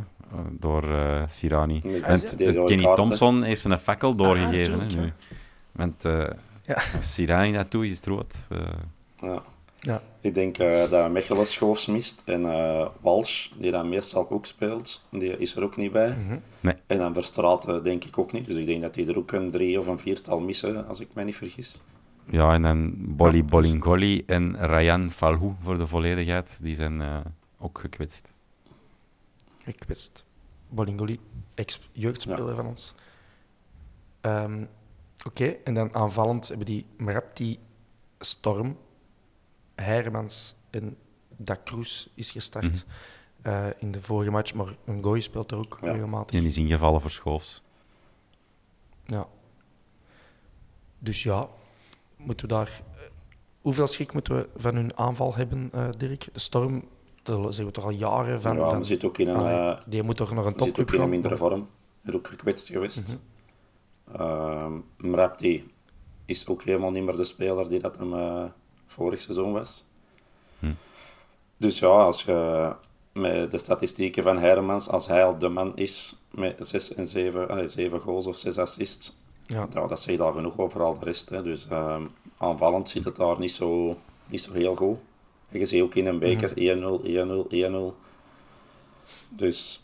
door eh, Sirani.
Rode
Kenny
kaart.
Thompson heeft zijn fakkel doorgegeven.
tuurlijk,
hè,
ja.
nu. Want eh,
Ja.
als Sirani dat doet, is het rood.
Ja.
Ja.
Ik denk eh, dat Mechelen Schoofs mist. En eh Walsh, die dan meestal ook speelt, die is er ook niet bij.
Nee.
En dan Verstraeten denk ik ook niet. Dus ik denk dat die er ook een drie of een viertal missen, als ik mij niet vergis.
ja, en dan Bolly Bolingoli en Ryan Falhu voor de volledigheid. Die zijn eh, ook gekwetst.
Ik wist. Bolingoli, ex-jeugdspeler
Ja.
van ons. Ehm, Oké, en dan aanvallend hebben die Mrapti, Storm, Hermans en Da Cruz is gestart eh, in de vorige match. Maar een gooi speelt er ook
Ja.
regelmatig.
En die is ingevallen voor Schoofs.
Ja. Dus ja, moeten we daar... eh, hoeveel schrik moeten we van hun aanval hebben, eh, Dirk? De Storm, daar zeggen we toch al jaren van...
ja,
van
zit ook in een, eh,
die moet toch nog een
zit
topclub
ook in een
gaan?
mindere vorm. Is ook gekwetst geweest. Ehm, Mrapti is ook helemaal niet meer de speler die dat hem eh, vorig seizoen was. Dus ja, als je met de statistieken van Hermans, als hij al de man is met 6 en 7, allee, 7 goals of 6 assists,
Ja.
dat zegt al genoeg over al de rest. Hè. Dus ehm, aanvallend zit het daar niet zo, niet zo heel goed. En je ziet ook in een beker 1-0, 1-0, 1-0. Dus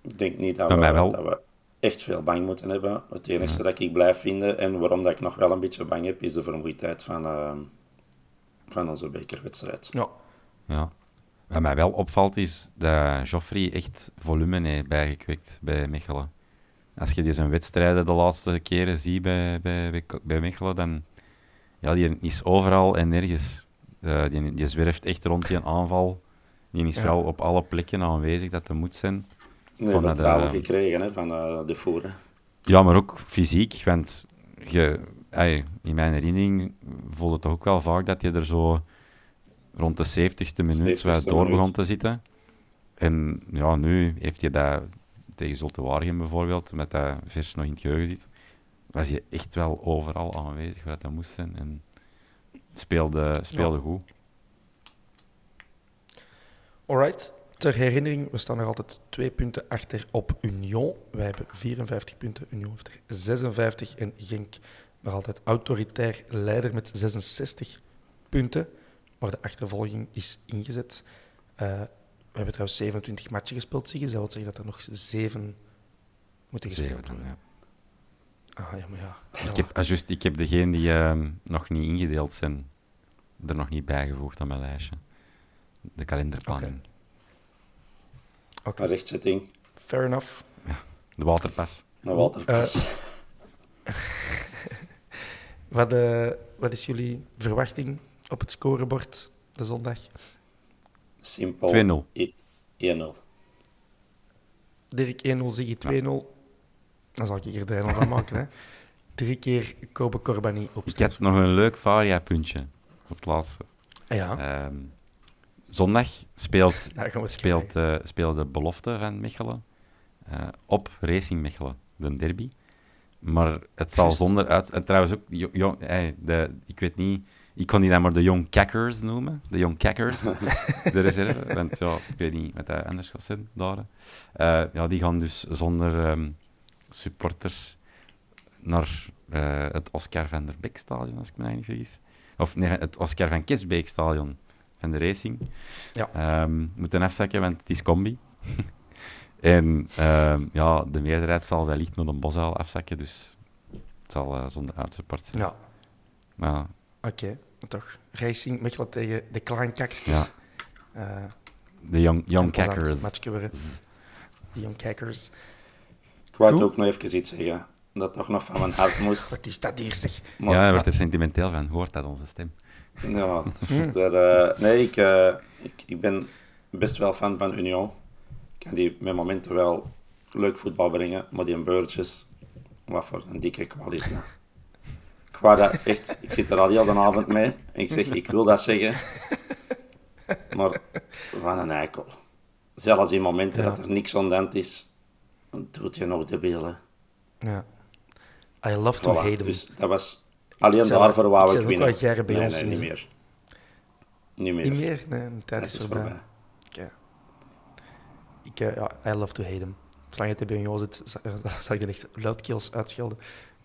ik denk niet dat we, dat we echt veel bang moeten hebben. Het enige dat ik blijf vinden en waarom dat ik nog wel een beetje bang heb, is de vermoeidheid van, ehm, van onze bekerwedstrijd.
Ja.
Ja. Wat mij wel opvalt is dat Joffrey echt volume heeft bijgekweekt bij Mechelen. Als je zijn wedstrijden de laatste keren ziet bij, bij, bij, Mechelen, dan ja, die is overal en nergens. Uh, die, die zwerft echt rond die aanval. Die is
Ja.
wel op alle plekken aanwezig dat er moet zijn.
Nee,
Van dat,
vertrouwen
eh,
gekregen hè, van eh, de voeren.
Ja, maar ook fysiek. Want je, ey, in mijn herinnering voelde het ook wel vaak dat je er zo rond de 70ste minuut
70ste
wat door begon te zitten. En ja, nu heeft hij dat tegen Zulte Waregem bijvoorbeeld, met dat vers nog in het geheugen zit, was hij echt wel overal aanwezig waar dat moest zijn. En speelde, speelde
Ja.
goed.
Alright. Ter herinnering, we staan nog altijd twee punten achter op Union. Wij hebben 54 punten, Union heeft er 56 en Genk nog altijd autoritair leider met 66 punten. Maar de achtervolging is ingezet. Eh, we hebben trouwens 27 matchen gespeeld, zie je. Dat wil zeggen dat er nog zeven moeten gespeeld worden.
ja.
Ah, ja, maar ja.
Ik heb, ah, juist, ik heb degene die ehm, nog niet ingedeeld zijn, er nog niet bijgevoegd aan mijn lijstje. De kalenderplanning.
Oké,
Een rechtzetting
fair enough.
De waterpas.
naar Waterpas.
Wat, eh, wat is jullie verwachting op het scorebord de zondag?
Simpel.
2-0.
I- 1-0.
Dirk 1-0, Ziggy 2-0. Dan zal ik er 3-0 van maken. Hè. Drie keer Kobe Corbani op
Ik heb nog een leuk varia-puntje op het laatste.
Ah ja,
Ehm, zondag speelt,
eens
speelt, eh, speelt de belofte van Mechelen eh, op Racing Mechelen, de derby. Maar het zal zonder uit... En trouwens ook, jo- jong, eh, de, ik weet niet... Ik kon die dan maar de Young Kakkers noemen. De Young Kakkers. de reserve. Want ja, ik weet niet wat dat anders gaat zijn daar. Eh, ja, die gaan dus zonder ehm, supporters naar eh, het Oscar van der Beek stadion, als ik me niet vergis. Of nee, het Oscar van Kisbeek stadion van de Racing.
Ja.
Ehm, moeten afzakken, want het is combi. en ehm, ja, de meerderheid zal wellicht naar een bosuil afzakken, dus het zal eh, zonder uitsupport zijn.
Ja,
Maar
oké. maar Toch. Racing Mechelen tegen de Kleinkakskes.
ja,
Eh,
de Young, young Kakkers.
De Young Kakkers.
Ik wou
Goed.
ook nog even iets zeggen. Dat toch nog van mijn hart moest.
Wat is dat hier, zeg?
Maar-
Ja, hij wordt er sentimenteel van. Hoort dat onze stem?
Ja, dat, eh, nee, ik, ik, ik ben best wel fan van Union. Ik kan die met momenten wel leuk voetbal brengen, maar die Burgess, wat voor een dikke kwal is dat. Ik dat echt, ik zit er al heel de avond mee en ik zeg, ik wil dat zeggen, maar wat een eikel. Zelfs in momenten
Ja.
dat er niks aan de hand is, doet je nog debiel. hè.
Ja. I love to
Voilà,
hate him.
Dus dat was alleen daarvoor wou
ik
ik, winnen.
jaren bij
nee,
ons
nee, niet meer. Niet meer.
Niet meer? Nee, de tijd is
is
voorbij.
voorbij.
Ik, eh, ja, I love to hate him. Zolang het bij Union zit, za- zag ik er echt luidkeels uitschelden.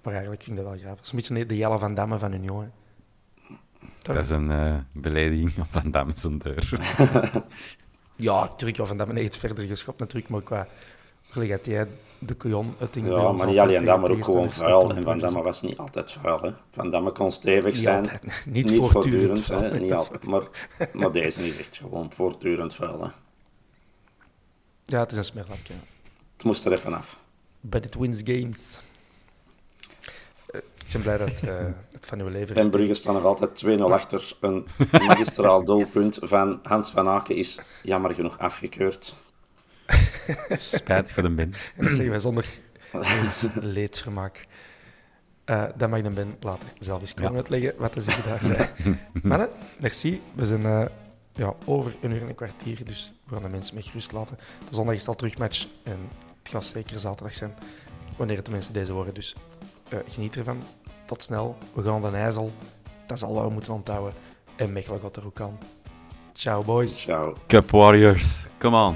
Maar eigenlijk vind ik dat wel graag. Het is een beetje de Jelle van Damme van Union. Hè. Toch?
Dat is een eh, belediging op Van Damme zijn deur.
Ja, natuurlijk wel van Damme echt verder geschopt natuurlijk, maar qua jij de couillon uit
Ja, maar niet alleen dat, maar ook gewoon vuil. En Van Damme was niet altijd vuil. Hè. Van Damme kon stevig zijn.
Niet voortdurend vuil,
hè. Niet altijd. Maar, maar deze is echt gewoon voortdurend vuil. Hè.
Ja, het is een smerlapje. ja.
Het moest er even af.
But it wins games. Eh, ik ben blij dat eh, het van uw leven is.
En Brugge staan nog altijd 2-0 achter. Een magistraal doelpunt van Hans van Aken is jammer genoeg afgekeurd.
Spijtig voor de Ben.
En dat zeggen wij zonder leedvermaak. Eh dat mag de Ben later zelf eens komen
Ja.
uitleggen wat hij zich daar zei. Mannen, merci. We zijn eh, ja, over een uur en een kwartier, dus we gaan de mensen met gerust laten. De zondag is het al terugmatch en het gaat zeker zaterdag zijn wanneer het de mensen deze horen. Dus eh, geniet ervan. Tot snel. We gaan van IJssel. Dat is al wat we moeten onthouden. En Mechelen gaat er ook aan. Ciao, boys.
Ciao.
Cup Warriors, come on.